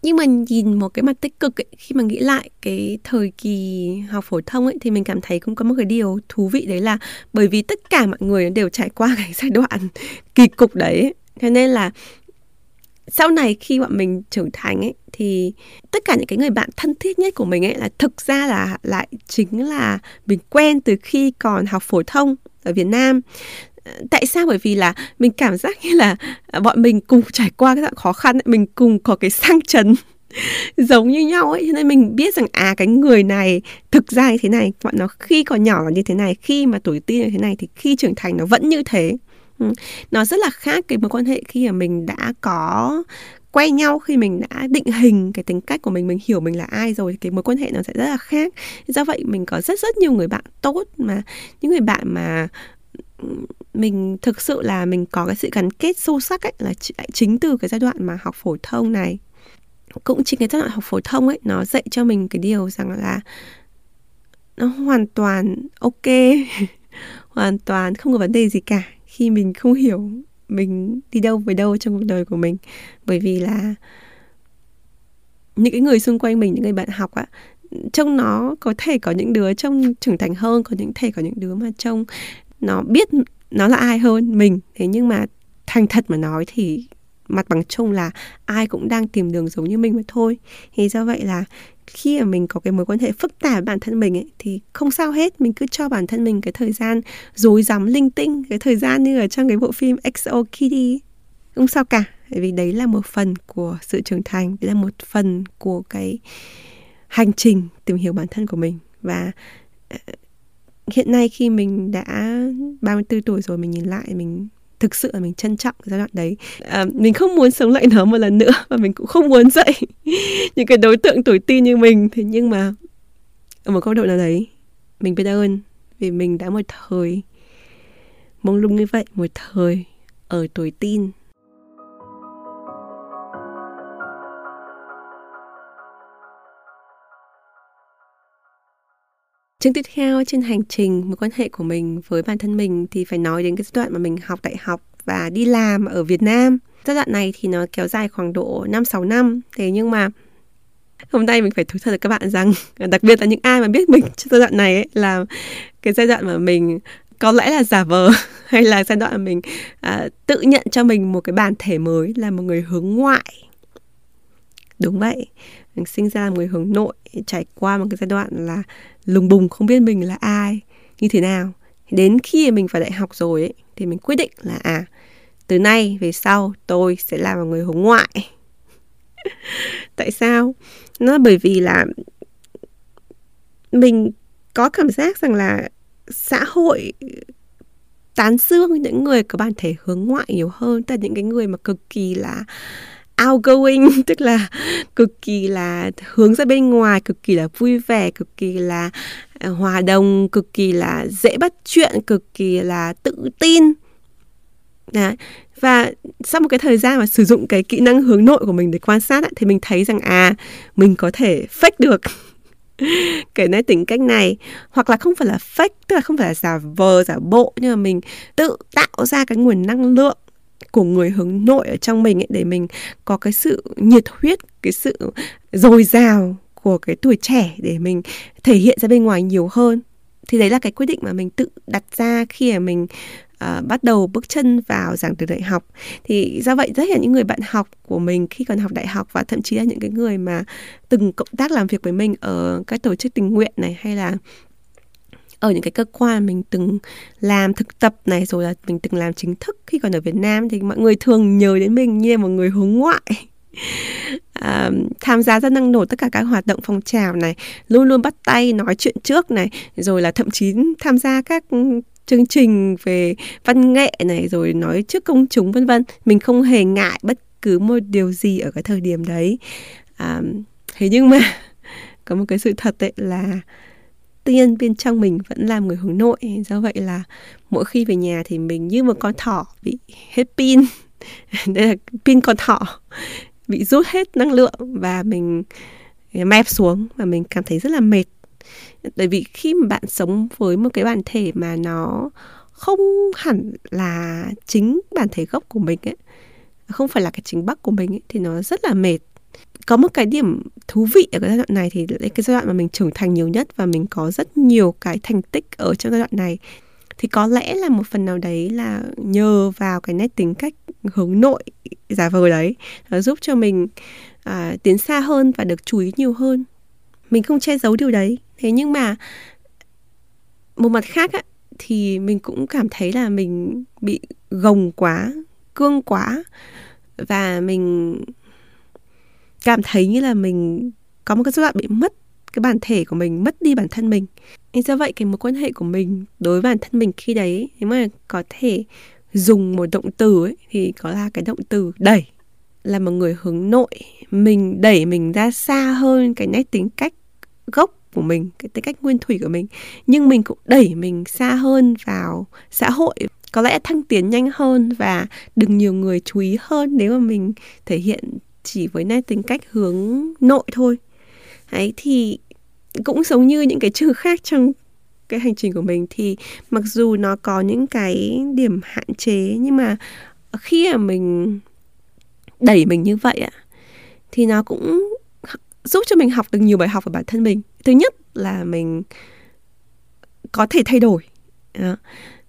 [SPEAKER 1] Nhưng mà nhìn một cái mặt tích cực ấy, khi mà nghĩ lại cái thời kỳ học phổ thông ấy thì mình cảm thấy cũng có một cái điều thú vị đấy là bởi vì tất cả mọi người đều trải qua <laughs> cái giai đoạn kỳ cục đấy thế nên là sau này khi bọn mình trưởng thành ấy thì tất cả những cái người bạn thân thiết nhất của mình ấy là thực ra là lại chính là mình quen từ khi còn học phổ thông ở Việt Nam. Tại sao? Bởi vì là mình cảm giác như là à, bọn mình cùng trải qua cái khó khăn ấy, mình cùng có cái sang chấn <laughs> giống như nhau ấy cho nên mình biết rằng à cái người này thực ra như thế này bọn nó khi còn nhỏ là như thế này khi mà tuổi teen như thế này thì khi trưởng thành nó vẫn như thế. Ừ, nó rất là khác cái mối quan hệ khi mà mình đã có quen nhau khi mình đã định hình cái tính cách của mình mình hiểu mình là ai rồi cái mối quan hệ nó sẽ rất là khác. Do vậy mình có rất rất nhiều người bạn tốt mà, những người bạn mà mình thực sự là mình có cái sự gắn kết sâu sắc ấy, là chính từ cái giai đoạn mà học phổ thông này. Cũng chính cái giai đoạn học phổ thông ấy, nó dạy cho mình cái điều rằng là nó hoàn toàn ok, <laughs> hoàn toàn không có vấn đề gì cả khi mình không hiểu mình đi đâu về đâu trong cuộc đời của mình. Bởi vì là những cái người xung quanh mình, những người bạn học á, trông nó có thể có những đứa trông trưởng thành hơn, có những, thể có những đứa mà trông nó biết nó là ai hơn mình. Thế nhưng mà thành thật mà nói thì mặt bằng chung là ai cũng đang tìm đường giống như mình mà thôi. Thì do vậy là khi mà mình có cái mối quan hệ phức tạp với bản thân mình ấy, thì không sao hết. Mình cứ cho bản thân mình cái thời gian rối rắm linh tinh cái thời gian như ở trong cái bộ phim XO Kitty không sao cả bởi vì đấy là một phần của sự trưởng thành đấy là một phần của cái hành trình tìm hiểu bản thân của mình. Và ờ, hiện nay khi mình đã 34 tuổi rồi mình nhìn lại mình thực sự là mình trân trọng cái giai đoạn đấy. À, mình không muốn sống lại nó một lần nữa và mình cũng không muốn dạy <laughs> những cái đối tượng tuổi tin như mình. Thế nhưng mà ở một góc độ nào đấy mình biết ơn vì mình đã một thời mông lung như vậy một thời ở tuổi tin Chương tiếp theo trên hành trình mối quan hệ của mình với bản thân mình thì phải nói đến cái giai đoạn mà mình học đại học và đi làm ở Việt Nam. Giai đoạn này thì nó kéo dài khoảng độ 5-6 năm. Thế nhưng mà hôm nay mình phải thú thật với các bạn rằng <laughs> đặc biệt là những ai mà biết mình trong giai đoạn này ấy, là cái giai đoạn mà mình có lẽ là giả vờ <laughs> hay là giai đoạn mà mình à, tự nhận cho mình một cái bản thể mới là một người hướng ngoại đúng vậy mình sinh ra một người hướng nội trải qua một cái giai đoạn là lùng bùng không biết mình là ai như thế nào. Đến khi mình vào đại học rồi ấy, thì mình quyết định là à từ nay về sau tôi sẽ là một người hướng ngoại. <laughs> Tại sao? Nó bởi vì là mình có cảm giác rằng là xã hội tán dương những người có bản thể hướng ngoại nhiều hơn. Tức là những cái người mà cực kỳ là outgoing, <laughs> tức là cực kỳ là hướng ra bên ngoài, cực kỳ là vui vẻ, cực kỳ là à, hòa đồng, cực kỳ là dễ bắt chuyện, cực kỳ là tự tin Đấy. và sau một cái thời gian mà sử dụng cái kỹ năng hướng nội của mình để quan sát thì mình thấy rằng à mình có thể fake được <laughs> cái nét tính cách này hoặc là không phải là fake, tức là không phải là giả vờ, giả bộ, nhưng mà mình tự tạo ra cái nguồn năng lượng của người hướng nội ở trong mình ấy để mình có cái sự nhiệt huyết cái sự dồi dào của cái tuổi trẻ để mình thể hiện ra bên ngoài nhiều hơn. Thì đấy là cái quyết định mà mình tự đặt ra khi mà mình uh, bắt đầu bước chân vào giảng đường đại học. Thì do vậy rất là những người bạn học của mình khi còn học đại học và thậm chí là những cái người mà từng cộng tác làm việc với mình ở các tổ chức tình nguyện này hay là ở những cái cơ quan mình từng làm thực tập này rồi là mình từng làm chính thức khi còn ở Việt Nam thì mọi người thường nhớ đến mình như một người hướng ngoại. <laughs> À, tham gia rất năng nổ tất cả các hoạt động phong trào này luôn luôn bắt tay nói chuyện trước này rồi là thậm chí tham gia các chương trình về văn nghệ này rồi nói trước công chúng vân vân. Mình không hề ngại bất cứ một điều gì ở cái thời điểm đấy. À, thế nhưng mà <laughs> có một cái sự thật đấy là tiên bên trong mình vẫn là người hướng nội. Do vậy là mỗi khi về nhà thì mình như một con thỏ bị hết pin. <laughs> Đây là pin con thỏ bị rút hết năng lượng và mình mép xuống và mình cảm thấy rất là mệt. Bởi vì khi mà bạn sống với một cái bản thể mà nó không hẳn là chính bản thể gốc của mình ấy không phải là cái chính bắc của mình ấy, thì nó rất là mệt có một cái điểm thú vị ở cái giai đoạn này thì cái giai đoạn mà mình trưởng thành nhiều nhất và mình có rất nhiều cái thành tích ở trong giai đoạn này. Thì có lẽ là một phần nào đấy là nhờ vào cái nét tính cách hướng nội giả vờ đấy nó giúp cho mình à, tiến xa hơn và được chú ý nhiều hơn. Mình không che giấu điều đấy. Thế nhưng mà một mặt khác á, thì mình cũng cảm thấy là mình bị gồng quá cương quá và mình cảm thấy như là mình có một cái giai đoạn bị mất cái bản thể của mình, mất đi bản thân mình. Nên do vậy cái mối quan hệ của mình đối với bản thân mình khi đấy, nếu mà có thể dùng một động từ ấy, thì có là cái động từ đẩy. Là một người hướng nội, mình đẩy mình ra xa hơn cái nét tính cách gốc của mình, cái tính cách nguyên thủy của mình. Nhưng mình cũng đẩy mình xa hơn vào xã hội. Có lẽ thăng tiến nhanh hơn và được nhiều người chú ý hơn nếu mà mình thể hiện chỉ với nét tính cách hướng nội thôi. Ấy thì cũng giống như những cái chữ khác trong cái hành trình của mình, thì mặc dù nó có những cái điểm hạn chế, nhưng mà khi mà mình đẩy mình như vậy ạ thì nó cũng giúp cho mình học được nhiều bài học về bản thân mình. Thứ nhất là mình có thể thay đổi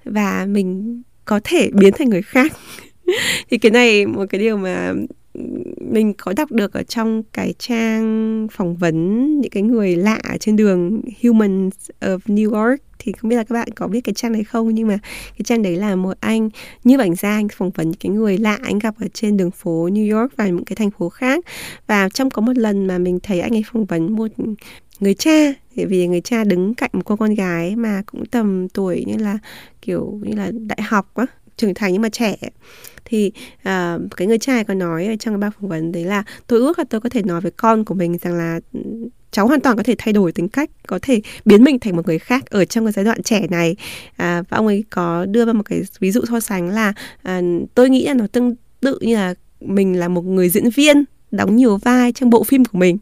[SPEAKER 1] và mình có thể biến thành người khác. <laughs> Thì cái này một cái điều mà mình có đọc được ở trong cái trang phỏng vấn những cái người lạ trên đường Humans of New York thì không biết là các bạn có biết cái trang này không? Nhưng mà cái trang đấy là một anh, như ảnh ra anh phỏng vấn những cái người lạ anh gặp ở trên đường phố New York và những cái thành phố khác. Và trong có một lần mà mình thấy anh ấy phỏng vấn một người cha vì người cha đứng cạnh một cô con gái mà cũng tầm tuổi như là kiểu như là đại học á trưởng thành nhưng mà trẻ. Thì uh, cái người trai có nói trong cái bài phỏng vấn đấy là tôi ước là tôi có thể nói với con của mình rằng là ừ, cháu hoàn toàn có thể thay đổi tính cách có thể biến mình thành một người khác ở trong cái giai đoạn trẻ này. À, và ông ấy có đưa ra một cái ví dụ so sánh là à, tôi nghĩ là nó tương tự như là mình là một người diễn viên đóng nhiều vai trong bộ phim của mình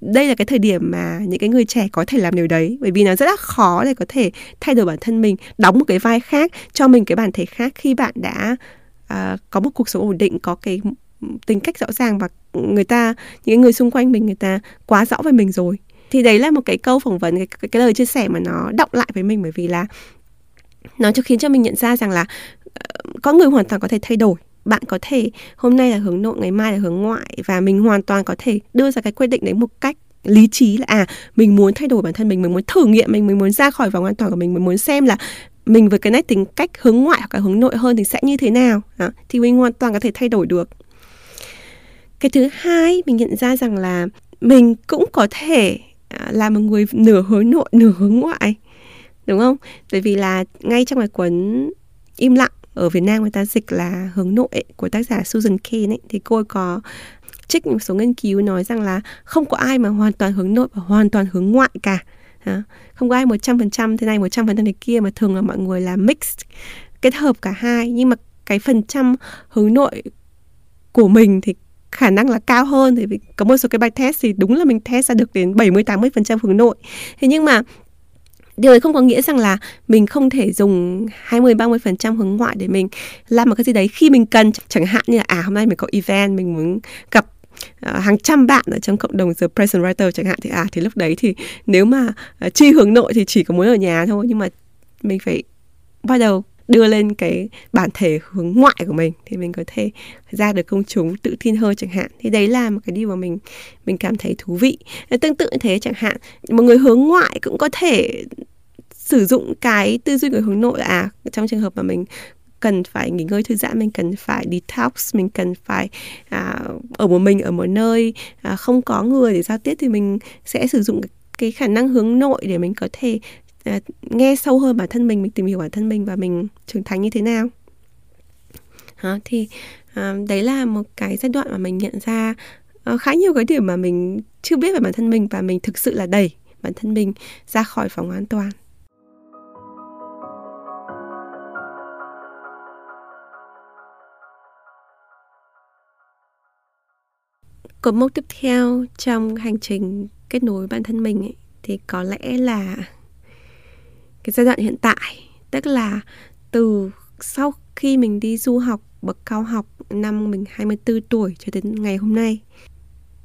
[SPEAKER 1] đây là cái thời điểm mà những cái người trẻ có thể làm điều đấy bởi vì nó rất là khó để có thể thay đổi bản thân mình đóng một cái vai khác cho mình cái bản thể khác khi bạn đã uh, có một cuộc sống ổn định có cái tính cách rõ ràng và người ta những người xung quanh mình người ta quá rõ về mình rồi. Thì đấy là một cái câu phỏng vấn cái, cái, cái lời chia sẻ mà nó động lại với mình bởi vì là nó cho khiến cho mình nhận ra rằng là ờ, uh, có người hoàn toàn có thể thay đổi bạn có thể hôm nay là hướng nội, ngày mai là hướng ngoại và mình hoàn toàn có thể đưa ra cái quyết định đấy một cách lý trí là à mình muốn thay đổi bản thân mình mình muốn thử nghiệm mình mình muốn ra khỏi vòng an toàn của mình mình muốn xem là mình với cái nét tính cách hướng ngoại hoặc là hướng nội hơn thì sẽ như thế nào đó. thì mình hoàn toàn có thể thay đổi được cái thứ hai mình nhận ra rằng là mình cũng có thể à, là một người nửa hướng nội, nửa hướng ngoại, đúng không bởi vì là ngay trong cái cuốn im lặng ở Việt Nam người ta dịch là hướng nội ấy, của tác giả Susan Cain ấy. Thì cô ấy có trích một số nghiên cứu nói rằng là không có ai mà hoàn toàn hướng nội và hoàn toàn hướng ngoại cả. Không có ai một trăm phần trăm thế này một trăm phần trăm thế kia mà thường là mọi người là mixed kết hợp cả hai. Nhưng mà cái phần trăm hướng nội của mình thì khả năng là cao hơn. Thì có một số cái bài test thì đúng là mình test ra được đến 70 80 phần trăm hướng nội. Thế nhưng mà điều đấy không có nghĩa rằng là mình không thể dùng 20 30 phần trăm hướng ngoại để mình làm một cái gì đấy khi mình cần. Chẳng hạn như là à hôm nay mình có event, mình muốn gặp ờ, hàng trăm bạn ở trong cộng đồng The Present Writer chẳng hạn thì à thì lúc đấy thì nếu mà ờ, chi hướng nội thì chỉ có muốn ở nhà thôi, nhưng mà mình phải bắt đầu đưa lên cái bản thể hướng ngoại của mình thì mình có thể ra được công chúng tự tin hơn chẳng hạn. Thì đấy là một cái điều mà mình mình cảm thấy thú vị. Tương tự như thế chẳng hạn một người hướng ngoại cũng có thể sử dụng cái tư duy của hướng nội. À trong trường hợp mà mình cần phải nghỉ ngơi thư giãn mình cần phải detox mình cần phải à, ở một mình ở một nơi à, không có người để giao tiếp thì mình sẽ sử dụng cái khả năng hướng nội để mình có thể à, nghe sâu hơn bản thân mình mình tìm hiểu bản thân mình và mình trưởng thành như thế nào. Đó, thì à, đấy là một cái giai đoạn mà mình nhận ra à, khá nhiều cái điểm mà mình chưa biết về bản thân mình và mình thực sự là đẩy bản thân mình ra khỏi phòng an toàn. Cột mốc tiếp theo trong hành trình kết nối bản thân mình ấy, thì có lẽ là cái giai đoạn hiện tại. Tức là từ sau khi mình đi du học, bậc cao học năm mình 24 tuổi cho đến ngày hôm nay,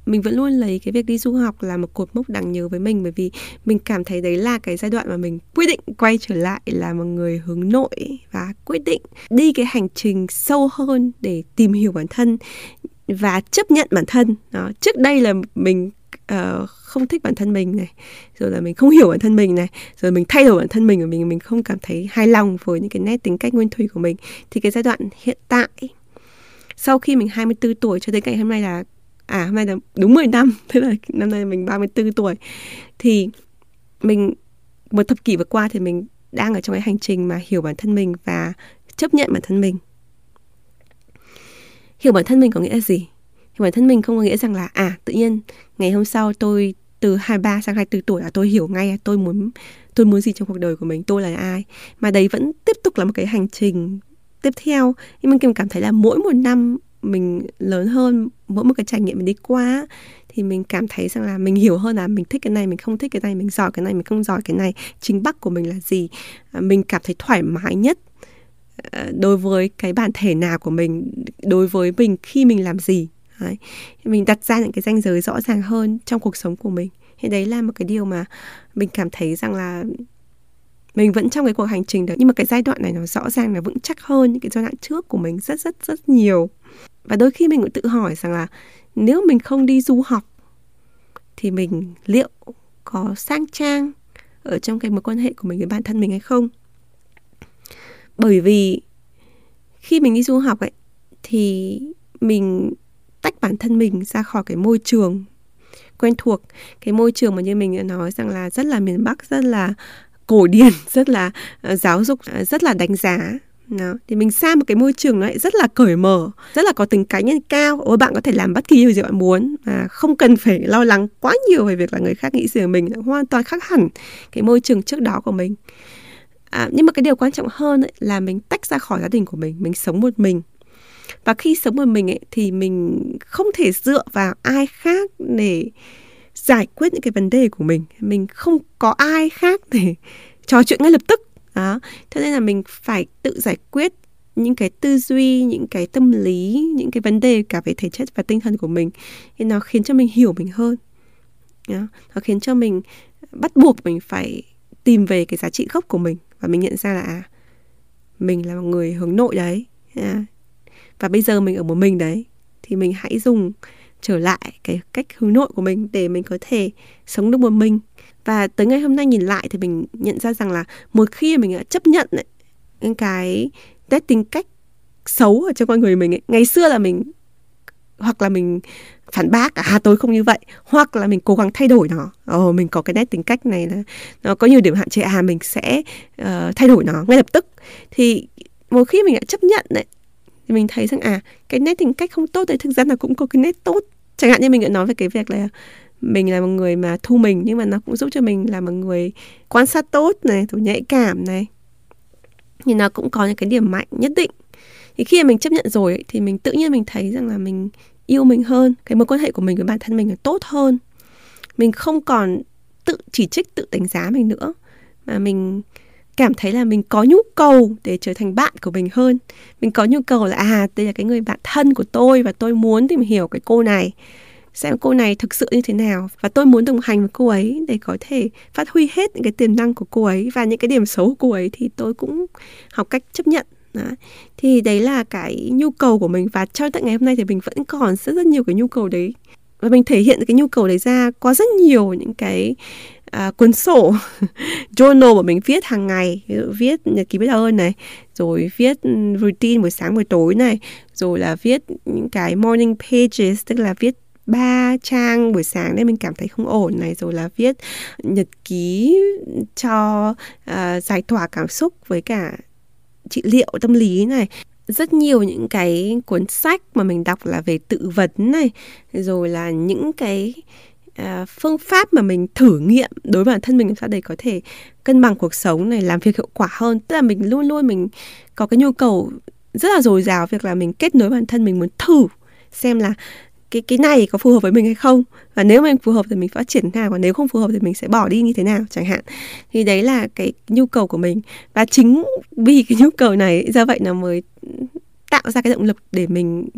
[SPEAKER 1] mình vẫn luôn lấy cái việc đi du học là một cột mốc đáng nhớ với mình, bởi vì mình cảm thấy đấy là cái giai đoạn mà mình quyết định quay trở lại là một người hướng nội và quyết định đi cái hành trình sâu hơn để tìm hiểu bản thân và chấp nhận bản thân. Đó, trước đây là mình uh, không thích bản thân mình này rồi là mình không hiểu bản thân mình này rồi mình thay đổi bản thân mình của mình mình không cảm thấy hài lòng với những cái nét tính cách nguyên thủy của mình. Thì cái giai đoạn hiện tại sau khi mình 24 tuổi cho đến ngày hôm nay là à hôm nay là đúng 10 năm <laughs> thế là năm nay mình 34 tuổi thì mình một thập kỷ vừa qua thì mình đang ở trong cái hành trình mà hiểu bản thân mình và chấp nhận bản thân mình. Hiểu bản thân mình có nghĩa là gì? Thì bản thân mình không có nghĩa rằng là à tự nhiên ngày hôm sau tôi từ 23 sang 24 tuổi là tôi hiểu ngay là tôi muốn tôi muốn gì trong cuộc đời của mình, tôi là ai. Mà đấy vẫn tiếp tục là một cái hành trình tiếp theo. Nhưng mà mình cảm thấy là mỗi một năm mình lớn hơn, mỗi một cái trải nghiệm mình đi qua thì mình cảm thấy rằng là mình hiểu hơn là mình thích cái này, mình không thích cái này, mình giỏi cái này, mình không giỏi cái này, chính bắc của mình là gì. À, mình cảm thấy thoải mái nhất à, đối với cái bản thể nào của mình đối với mình khi mình làm gì đấy. mình đặt ra những cái ranh giới rõ ràng hơn trong cuộc sống của mình. Thì đấy là một cái điều mà mình cảm thấy rằng là mình vẫn trong cái cuộc hành trình đó nhưng mà cái giai đoạn này nó rõ ràng là vững chắc hơn những cái giai đoạn trước của mình rất rất rất nhiều. Và đôi khi mình cũng tự hỏi rằng là nếu mình không đi du học thì mình liệu có sang trang ở trong cái mối quan hệ của mình với bản thân mình hay không? Bởi vì khi mình đi du học ấy, thì mình tách bản thân mình ra khỏi cái môi trường quen thuộc. Cái môi trường mà như mình đã nói rằng là rất là miền Bắc rất là cổ điển <laughs> rất là uh, giáo dục uh, rất là đánh giá. Đó. thì mình sang một cái môi trường nó lại rất là cởi mở rất là có tính cá nhân cao. Ôi bạn có thể làm bất kỳ điều gì bạn muốn mà không cần phải lo lắng quá nhiều về việc là người khác nghĩ gì về mình hoàn toàn khác hẳn cái môi trường trước đó của mình. À, nhưng mà cái điều quan trọng hơn ấy, là mình tách ra khỏi gia đình của mình mình sống một mình và khi sống một mình ấy thì mình không thể dựa vào ai khác để giải quyết những cái vấn đề của mình. Mình không có ai khác để <laughs> trò chuyện ngay lập tức. Đó. Thế nên là mình phải tự giải quyết những cái tư duy những cái tâm lý những cái vấn đề cả về thể chất và tinh thần của mình. Thì nó khiến cho mình hiểu mình hơn. Đó. nó khiến cho mình bắt buộc mình phải tìm về cái giá trị gốc của mình. Và mình nhận ra là à, mình là một người hướng nội đấy. À, và bây giờ mình ở một mình đấy thì mình hãy dùng trở lại cái cách hướng nội của mình để mình có thể sống được một mình. Và tới ngày hôm nay nhìn lại thì mình nhận ra rằng là một khi mình đã chấp nhận ấy, cái nét tính cách xấu ở trong con người mình ấy. ngày xưa là mình hoặc là mình phản bác à tôi không như vậy. Hoặc là mình cố gắng thay đổi nó. Ồ mình có cái nét tính cách này là nó có nhiều điểm hạn chế à mình sẽ uh, thay đổi nó ngay lập tức. Thì một khi mình đã chấp nhận đấy thì mình thấy rằng à cái nét tính cách không tốt đấy thực ra là cũng có cái nét tốt. Chẳng hạn như mình đã nói về cái việc là mình là một người mà thu mình, nhưng mà nó cũng giúp cho mình là một người quan sát tốt này, rồi nhạy cảm này. Thì nó cũng có những cái điểm mạnh nhất định. Thì khi mà mình chấp nhận rồi thì mình tự nhiên mình thấy rằng là mình yêu mình hơn, cái mối quan hệ của mình với bản thân mình là tốt hơn. Mình không còn tự chỉ trích, tự đánh giá mình nữa, mà mình cảm thấy là mình có nhu cầu để trở thành bạn của mình hơn. Mình có nhu cầu là à đây là cái người bạn thân của tôi và tôi muốn tìm hiểu cái cô này, xem cô này thực sự như thế nào. Và tôi muốn đồng hành với cô ấy để có thể phát huy hết những cái tiềm năng của cô ấy và những cái điểm xấu của cô ấy thì tôi cũng học cách chấp nhận. Đó. thì đấy là cái nhu cầu của mình và cho tận ngày hôm nay thì mình vẫn còn rất rất nhiều cái nhu cầu đấy. Và mình thể hiện cái nhu cầu đấy ra qua rất nhiều những cái à, cuốn sổ. <laughs> Journal của mình viết hàng ngày. Ví dụ viết nhật ký biết ơn này rồi viết ừ, routine buổi sáng buổi tối này rồi là viết những cái morning pages tức là viết ba trang buổi sáng nên mình cảm thấy không ổn này rồi là viết nhật ký cho uh, giải tỏa cảm xúc với cả trị liệu tâm lý này. Rất nhiều những cái cuốn sách mà mình đọc là về tự vấn này rồi là những cái uh, phương pháp mà mình thử nghiệm đối với bản thân mình làm sao để có thể cân bằng cuộc sống này làm việc hiệu quả hơn. Tức là mình luôn luôn mình có cái nhu cầu rất là dồi dào việc là mình kết nối bản thân mình muốn thử xem là cái cái này có phù hợp với mình hay không. Và nếu mình phù hợp thì mình phát triển nào và nếu không phù hợp thì mình sẽ bỏ đi như thế nào chẳng hạn. Thì đấy là cái nhu cầu của mình. Và chính vì cái nhu cầu này do vậy là mới tạo ra cái động lực để mình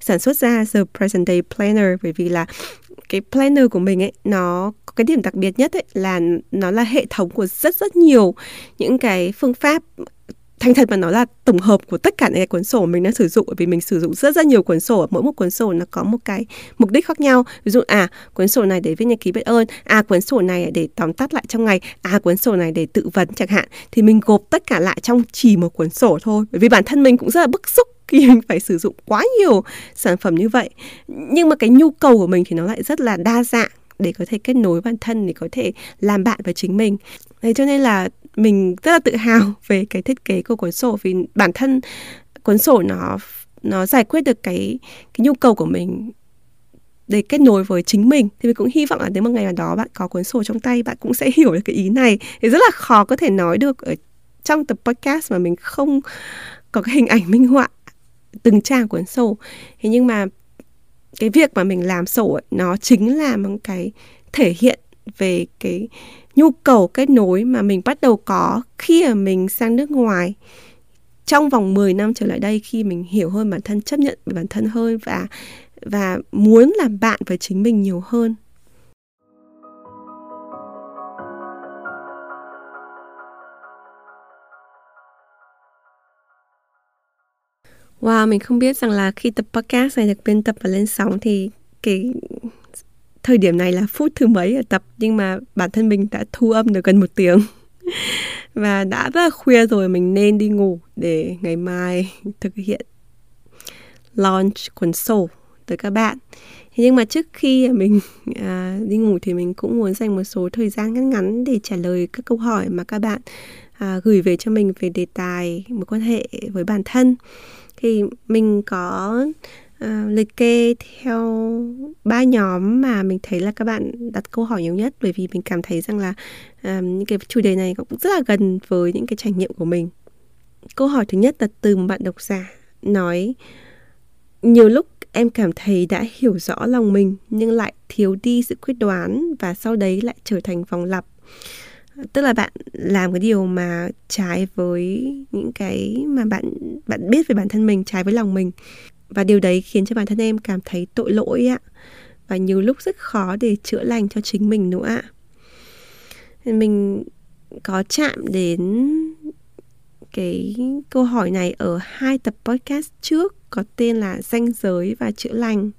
[SPEAKER 1] sản xuất ra The Present Day Planner. Bởi vì là cái planner của mình ấy, nó có cái điểm đặc biệt nhất ấy là nó là hệ thống của rất rất nhiều những cái phương pháp thành thật mà nó là tổng hợp của tất cả những cái cuốn sổ mình đang sử dụng. Bởi vì mình sử dụng rất rất nhiều cuốn sổ, mỗi một cuốn sổ nó có một cái mục đích khác nhau. Ví dụ à cuốn sổ này để viết nhật ký biết ơn à cuốn sổ này để tóm tắt lại trong ngày à cuốn sổ này để tự vấn chẳng hạn. Thì mình gộp tất cả lại trong chỉ một cuốn sổ thôi. Bởi vì bản thân mình cũng rất là bức xúc khi mình phải sử dụng quá nhiều sản phẩm như vậy. Nhưng mà cái nhu cầu của mình thì nó lại rất là đa dạng để có thể kết nối bản thân, để có thể làm bạn với chính mình. Thế cho nên là mình rất là tự hào <laughs> về cái thiết kế của cuốn sổ vì bản thân cuốn sổ nó nó giải quyết được cái cái nhu cầu của mình để kết nối với chính mình. Thì mình cũng hy vọng là đến một ngày nào đó bạn có cuốn sổ trong tay, bạn cũng sẽ <laughs> hiểu được cái ý này. Thì rất là khó có thể nói được ở trong tập podcast mà mình không có cái hình ảnh minh họa từng trang cuốn sổ. Thế nhưng mà cái việc mà mình làm sổ ấy, nó chính là một cái thể hiện về cái nhu cầu kết nối mà mình bắt đầu có khi mà mình sang nước ngoài. Trong vòng 10 năm trở lại đây khi mình hiểu hơn bản thân chấp nhận bản thân hơn và và muốn làm bạn với chính mình nhiều hơn. Wow, mình không biết rằng là khi tập podcast này được biên tập và lên sóng thì cái thời điểm này là phút thứ mấy ở tập nhưng mà bản thân mình đã thu âm được gần một tiếng. <laughs> Và đã rất là khuya rồi mình nên đi ngủ để ngày mai thực hiện launch cuốn sổ tới các bạn. Thế nhưng mà trước khi mình à, đi ngủ thì mình cũng muốn dành một số thời gian ngắn ngắn để trả lời các câu hỏi mà các bạn à, gửi về cho mình về đề tài mối quan hệ với bản thân thì mình có uh, liệt kê theo ba nhóm mà mình thấy là các bạn đặt câu hỏi nhiều nhất. Bởi vì mình cảm thấy rằng là um, những cái chủ đề này cũng rất là gần với những cái trải nghiệm của mình. Câu hỏi thứ nhất là từ một bạn độc giả nói nhiều lúc em cảm thấy đã hiểu rõ lòng mình nhưng lại thiếu đi sự quyết đoán và sau đấy lại trở thành vòng lặp tức là bạn làm cái điều mà trái với những cái mà bạn bạn biết về bản thân mình, trái với lòng mình. Và điều đấy khiến cho bản thân em cảm thấy tội lỗi ạ. Và nhiều lúc rất khó để chữa lành cho chính mình nữa ạ. Mình có chạm đến cái câu hỏi này ở hai tập podcast trước có tên là danh giới và chữa lành.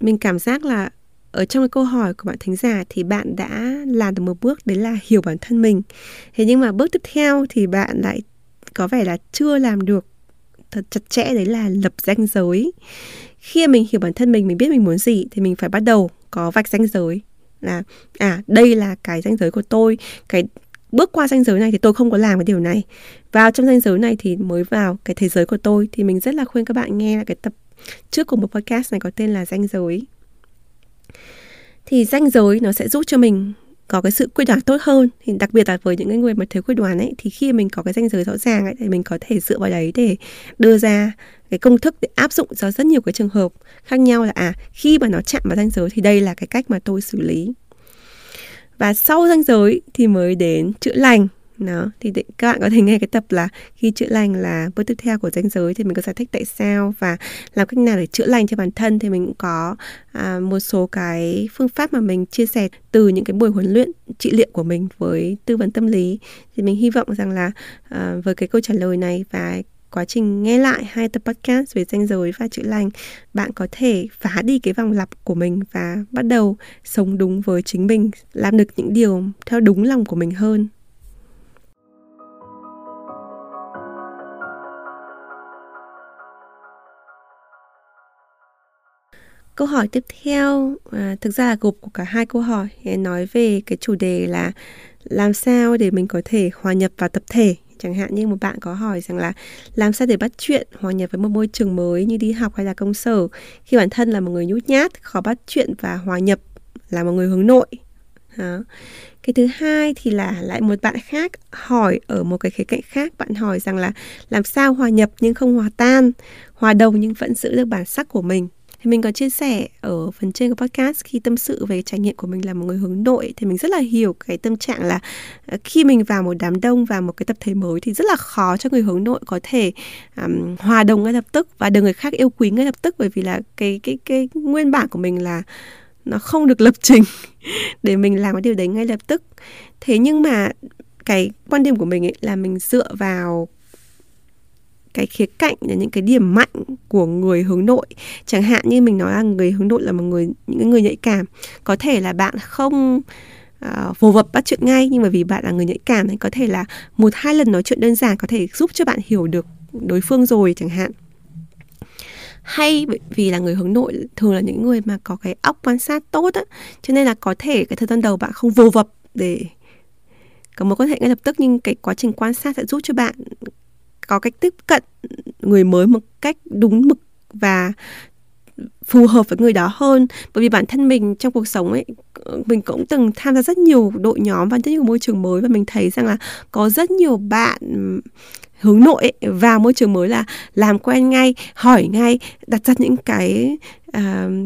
[SPEAKER 1] Mình cảm giác là ở trong cái câu hỏi của bạn thính giả thì bạn đã làm được một bước, đấy là hiểu bản thân mình. Thế nhưng mà bước tiếp theo thì bạn lại có vẻ là chưa làm được thật chặt chẽ, đấy là lập ranh giới. Khi mình hiểu bản thân mình mình biết mình muốn gì thì mình phải bắt đầu có vạch ranh giới. Là à đây là cái ranh giới của tôi, cái bước qua ranh giới này thì tôi không có làm cái điều này. Vào trong ranh giới này thì mới vào cái thế giới của tôi thì mình rất là khuyên các bạn nghe là cái tập trước của một podcast này có tên là ranh giới thì ranh giới nó sẽ giúp cho mình có cái sự quyết đoán tốt hơn. Thì đặc biệt là với những cái người mà thiếu quyết đoán ấy, thì khi mình có cái ranh giới rõ ràng ấy, thì mình có thể dựa vào đấy để đưa ra cái công thức để áp dụng cho rất nhiều cái trường hợp khác nhau là à khi mà nó chạm vào ranh giới thì đây là cái cách mà tôi xử lý. Và sau ranh giới thì mới đến chữa lành đó thì các bạn có thể nghe cái tập là khi chữa lành là bước tiếp theo của danh giới thì mình có giải thích tại sao và làm cách nào để chữa lành cho bản thân thì mình cũng có à, một số cái phương pháp mà mình chia sẻ từ những cái buổi huấn luyện trị liệu của mình với tư vấn tâm lý. Thì mình hy vọng rằng là à, với cái câu trả lời này và quá trình nghe lại hai tập podcast về danh giới và chữa lành bạn có thể phá đi cái vòng lặp của mình và bắt đầu sống đúng với chính mình làm được những điều theo đúng lòng của mình hơn. Câu hỏi tiếp theo à, thực ra là gộp của cả hai câu hỏi nói về cái chủ đề là làm sao để mình có thể hòa nhập vào tập thể. Chẳng hạn như một bạn có hỏi rằng là làm sao để bắt chuyện hòa nhập với một môi trường mới như đi học hay là công sở. Khi bản thân là một người nhút nhát khó bắt chuyện và hòa nhập là một người hướng nội. Đó. cái thứ hai thì là lại một bạn khác hỏi ở một cái khía cạnh khác. Bạn hỏi rằng là làm sao hòa nhập nhưng không hòa tan hòa đồng nhưng vẫn giữ được bản sắc của mình thì mình có chia sẻ ở phần trên của podcast khi tâm sự về trải nghiệm của mình là một người hướng nội thì mình rất là hiểu cái tâm trạng là à, khi mình vào một đám đông và một cái tập thể mới thì rất là khó cho người hướng nội có thể um, hòa đồng ngay lập tức và được người khác yêu quý ngay lập tức. Bởi vì là cái cái cái nguyên bản của mình là nó không được lập trình <laughs> để mình làm cái điều đấy ngay lập tức. Thế nhưng mà cái quan điểm của mình ấy là mình dựa vào cái khía cạnh là những cái điểm mạnh của người hướng nội. Chẳng hạn như mình nói là người hướng nội là một người những người nhạy cảm. Có thể là bạn không uh, vồ vập bắt chuyện ngay nhưng mà vì bạn là người nhạy cảm thì có thể là một hai lần nói chuyện đơn giản có thể giúp cho bạn hiểu được đối phương rồi chẳng hạn. Hay vì là người hướng nội thường là những người mà có cái óc quan sát tốt á cho nên là có thể cái thời gian đầu bạn không vô vập để có mối quan hệ ngay lập tức nhưng cái quá trình quan sát sẽ giúp cho bạn có cách tiếp cận người mới một cách đúng mực và phù hợp với người đó hơn bởi vì bản thân mình trong cuộc sống ấy mình cũng từng tham gia rất nhiều đội nhóm và rất nhiều môi trường mới và mình thấy rằng là có rất nhiều bạn hướng nội ấy, vào môi trường mới là làm quen ngay hỏi ngay đặt ra những cái uh,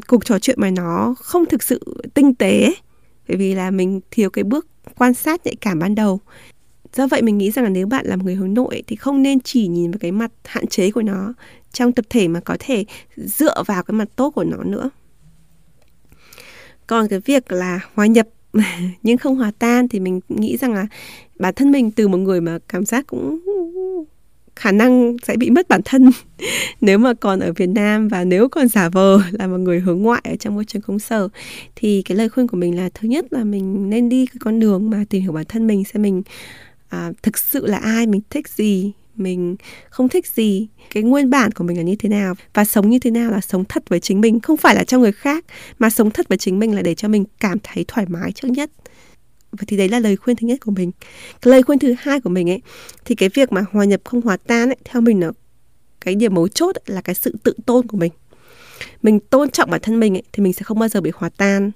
[SPEAKER 1] cuộc trò chuyện mà nó không thực sự tinh tế ấy. bởi vì là mình thiếu cái bước quan sát nhạy cảm ban đầu do vậy mình nghĩ rằng là nếu bạn là một người hướng nội thì không nên chỉ nhìn vào cái mặt hạn chế của nó trong tập thể mà có thể dựa vào cái mặt tốt của nó nữa. Còn cái việc là hòa nhập <laughs> nhưng không hòa tan thì mình nghĩ rằng là bản thân mình từ một người mà cảm giác cũng khả năng sẽ bị mất bản thân. <laughs> Nếu mà còn ở Việt Nam và nếu còn giả vờ <laughs> là một người hướng ngoại ở trong môi trường công sở thì cái lời khuyên của mình là thứ nhất là mình nên đi cái con đường mà tìm hiểu bản thân mình, xem mình à, thực sự là ai mình thích gì mình không thích gì cái nguyên bản của mình là như thế nào và sống như thế nào là sống thật với chính mình không phải là cho người khác mà sống thật với chính mình là để cho mình cảm thấy thoải mái trước nhất. Và thì đấy là lời khuyên thứ nhất của mình. Cái lời khuyên thứ hai của mình ấy thì cái việc mà hòa nhập không hòa tan ấy theo mình là cái điểm mấu chốt ấy, là cái sự tự tôn của mình. Mình tôn trọng bản thân mình ấy, thì mình sẽ không bao giờ bị hòa tan.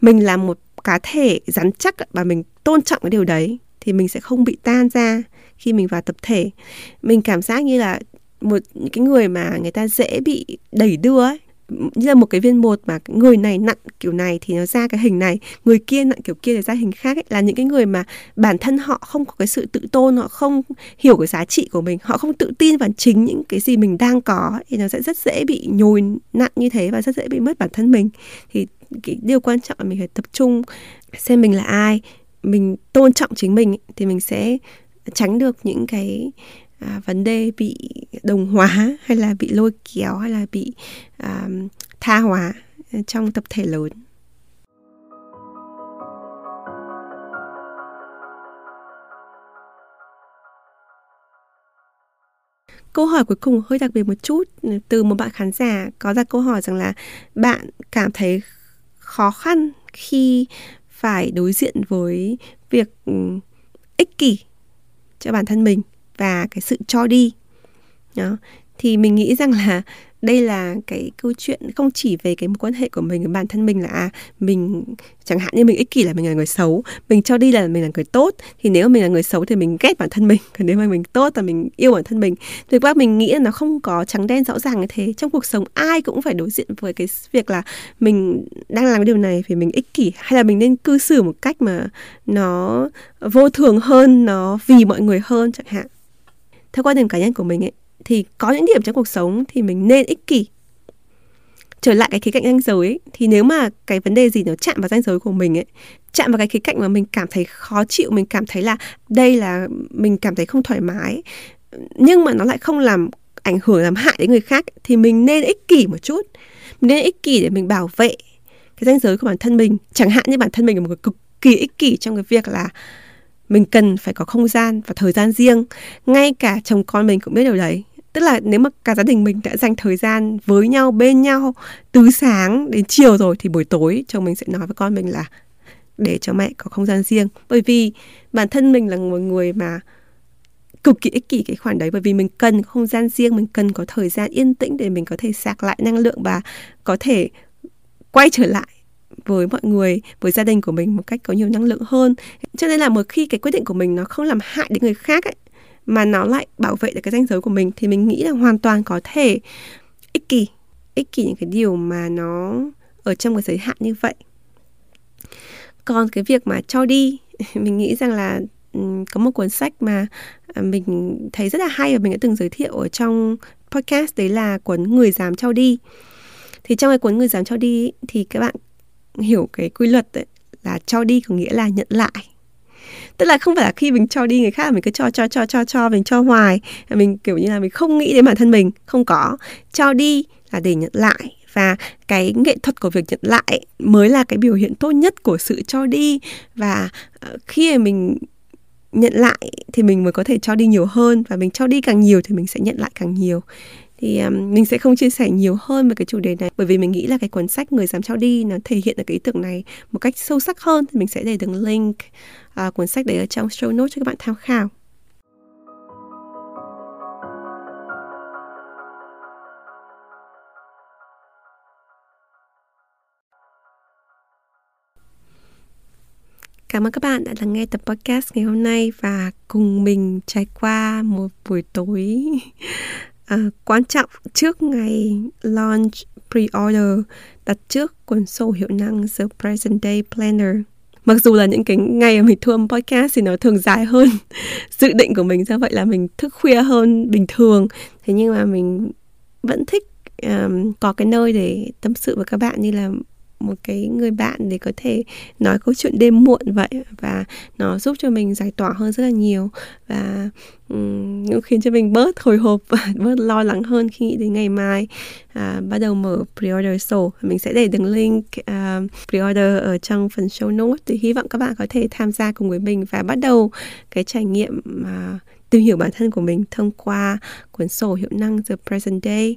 [SPEAKER 1] Mình là một cá thể rắn chắc và mình tôn trọng cái điều đấy thì mình sẽ không bị tan ra khi mình vào tập thể. Mình cảm giác như là một những cái người mà người ta dễ bị đẩy đưa ấy như là một cái viên bột mà người này nặng kiểu này thì nó ra cái hình này người kia nặng kiểu kia thì ra hình khác ấy, là những cái người mà bản thân họ không có cái sự tự tôn họ không hiểu cái giá trị của mình họ không tự tin vào chính những cái gì mình đang có thì nó sẽ rất dễ bị nhồi nặng như thế và rất dễ bị mất bản thân mình. Thì cái điều quan trọng là mình phải tập trung xem mình là ai mình tôn trọng chính mình thì mình sẽ tránh được những cái à, vấn đề bị đồng hóa hay là bị lôi kéo hay là bị à, tha hóa à, trong tập thể lớn. Câu hỏi cuối cùng hơi đặc biệt một chút ừ, từ một bạn khán giả có ra câu hỏi rằng là bạn cảm thấy khó khăn khi phải đối diện với việc ừ, ích kỷ cho bản thân mình và cái sự cho đi. Đó. Thì mình nghĩ rằng là đây là cái câu chuyện không chỉ về cái mối quan hệ của mình với bản thân mình là à, mình chẳng hạn như mình ích kỷ là mình là người xấu mình cho đi là mình là người tốt thì nếu mà mình là người xấu thì mình ghét bản thân mình. Còn nếu mà mình tốt là mình yêu bản thân mình. Thực ra mình nghĩ là nó không có trắng đen rõ ràng như thế. Trong cuộc sống ai cũng phải đối diện với cái việc là mình đang làm cái điều này vì mình ích kỷ hay là mình nên cư xử một cách mà nó vô thường hơn nó vì mọi người hơn chẳng hạn. Theo quan điểm cá nhân của mình ấy thì có những điểm trong cuộc sống thì mình nên ích kỷ. Trở lại cái khía cạnh ranh giới ấy, thì nếu mà cái vấn đề gì nó chạm vào ranh giới của mình ấy chạm vào cái khía cạnh mà mình cảm thấy khó chịu mình cảm thấy là đây là mình cảm thấy không thoải mái nhưng mà nó lại không làm ảnh hưởng làm hại đến người khác thì mình nên ích kỷ một chút. Mình nên ích kỷ để mình bảo vệ cái ranh giới của bản thân mình. Chẳng hạn như bản thân mình là một người cực kỳ ích kỷ trong cái việc là mình cần phải có không gian và thời gian riêng. Ngay cả chồng con mình cũng biết điều đấy. Tức là nếu mà cả gia đình mình đã dành thời gian với nhau, bên nhau từ sáng đến chiều rồi thì buổi tối chồng mình sẽ nói với con mình là để cho mẹ có không gian riêng. Bởi vì bản thân mình là một người mà cực kỳ ích kỷ cái khoản đấy. Bởi vì mình cần không gian riêng, mình cần có thời gian yên tĩnh để mình có thể sạc lại năng lượng và có thể quay trở lại với mọi người, với gia đình của mình một cách có nhiều năng lượng hơn. Cho nên là một khi cái quyết định của mình nó không làm hại đến người khác ấy, mà nó lại bảo vệ được cái danh giới của mình, thì mình nghĩ là hoàn toàn có thể ích kỷ ích kỷ những cái điều mà nó ở trong cái giới hạn như vậy. Còn cái việc mà cho đi, <laughs> mình nghĩ rằng là có một cuốn sách mà à, mình thấy rất là hay và mình đã từng giới thiệu ở trong podcast, đấy là cuốn người dám cho đi. Thì trong cái cuốn người dám cho đi thì các bạn hiểu cái quy luật ấy, là cho đi có nghĩa là nhận lại. Tức là không phải là khi mình cho đi người khác mình cứ cho cho cho cho cho mình cho hoài. Mình kiểu như là mình không nghĩ đến bản thân mình. Không có. Cho đi là để nhận lại. Và cái nghệ thuật của việc nhận lại mới là cái biểu hiện tốt nhất của sự cho đi. Và ờ, khi mình nhận lại thì mình mới có thể cho đi nhiều hơn. Và mình cho đi càng nhiều thì mình sẽ nhận lại càng nhiều thì um, mình sẽ không chia sẻ nhiều hơn về cái chủ đề này bởi vì mình nghĩ là cái cuốn sách người dám cho đi nó thể hiện được cái ý tưởng này một cách sâu sắc hơn. Thì mình sẽ để đường link uh, cuốn sách đấy ở trong show notes cho các bạn tham khảo. Cảm ơn các bạn đã lắng nghe tập podcast ngày hôm nay và cùng mình trải qua một buổi tối à, quan trọng trước ngày launch pre-order đặt trước cuốn sổ hiệu năng The Present Day Planner. Mặc dù là những cái ngày mà mình thu âm podcast thì nó thường dài hơn <laughs> dự định của mình do vậy là mình thức khuya hơn bình thường thế nhưng mà mình vẫn thích um, có cái nơi để tâm sự với các bạn như là một cái người bạn để có thể nói câu chuyện đêm muộn vậy và nó giúp cho mình giải tỏa hơn rất là nhiều và um, khiến cho mình bớt hồi hộp và <laughs> bớt lo lắng hơn khi nghĩ đến ngày mai. À, bắt đầu mở pre-order sổ mình sẽ để đường link uh, pre-order ở trong phần show notes. Thì hy vọng các bạn có thể tham gia cùng với mình và bắt đầu cái trải nghiệm uh, tìm hiểu bản thân của mình thông qua cuốn sổ hiệu năng The Present Day.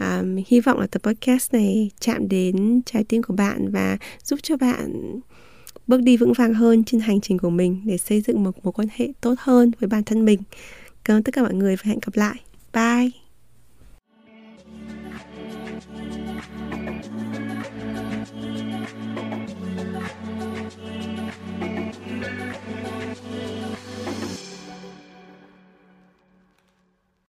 [SPEAKER 1] Um, hy vọng là tập podcast này chạm đến trái tim của bạn và giúp cho bạn bước đi vững vàng hơn trên hành trình của mình để xây dựng một mối quan hệ tốt hơn với bản thân mình. Cảm ơn tất cả mọi người và hẹn gặp lại. Bye!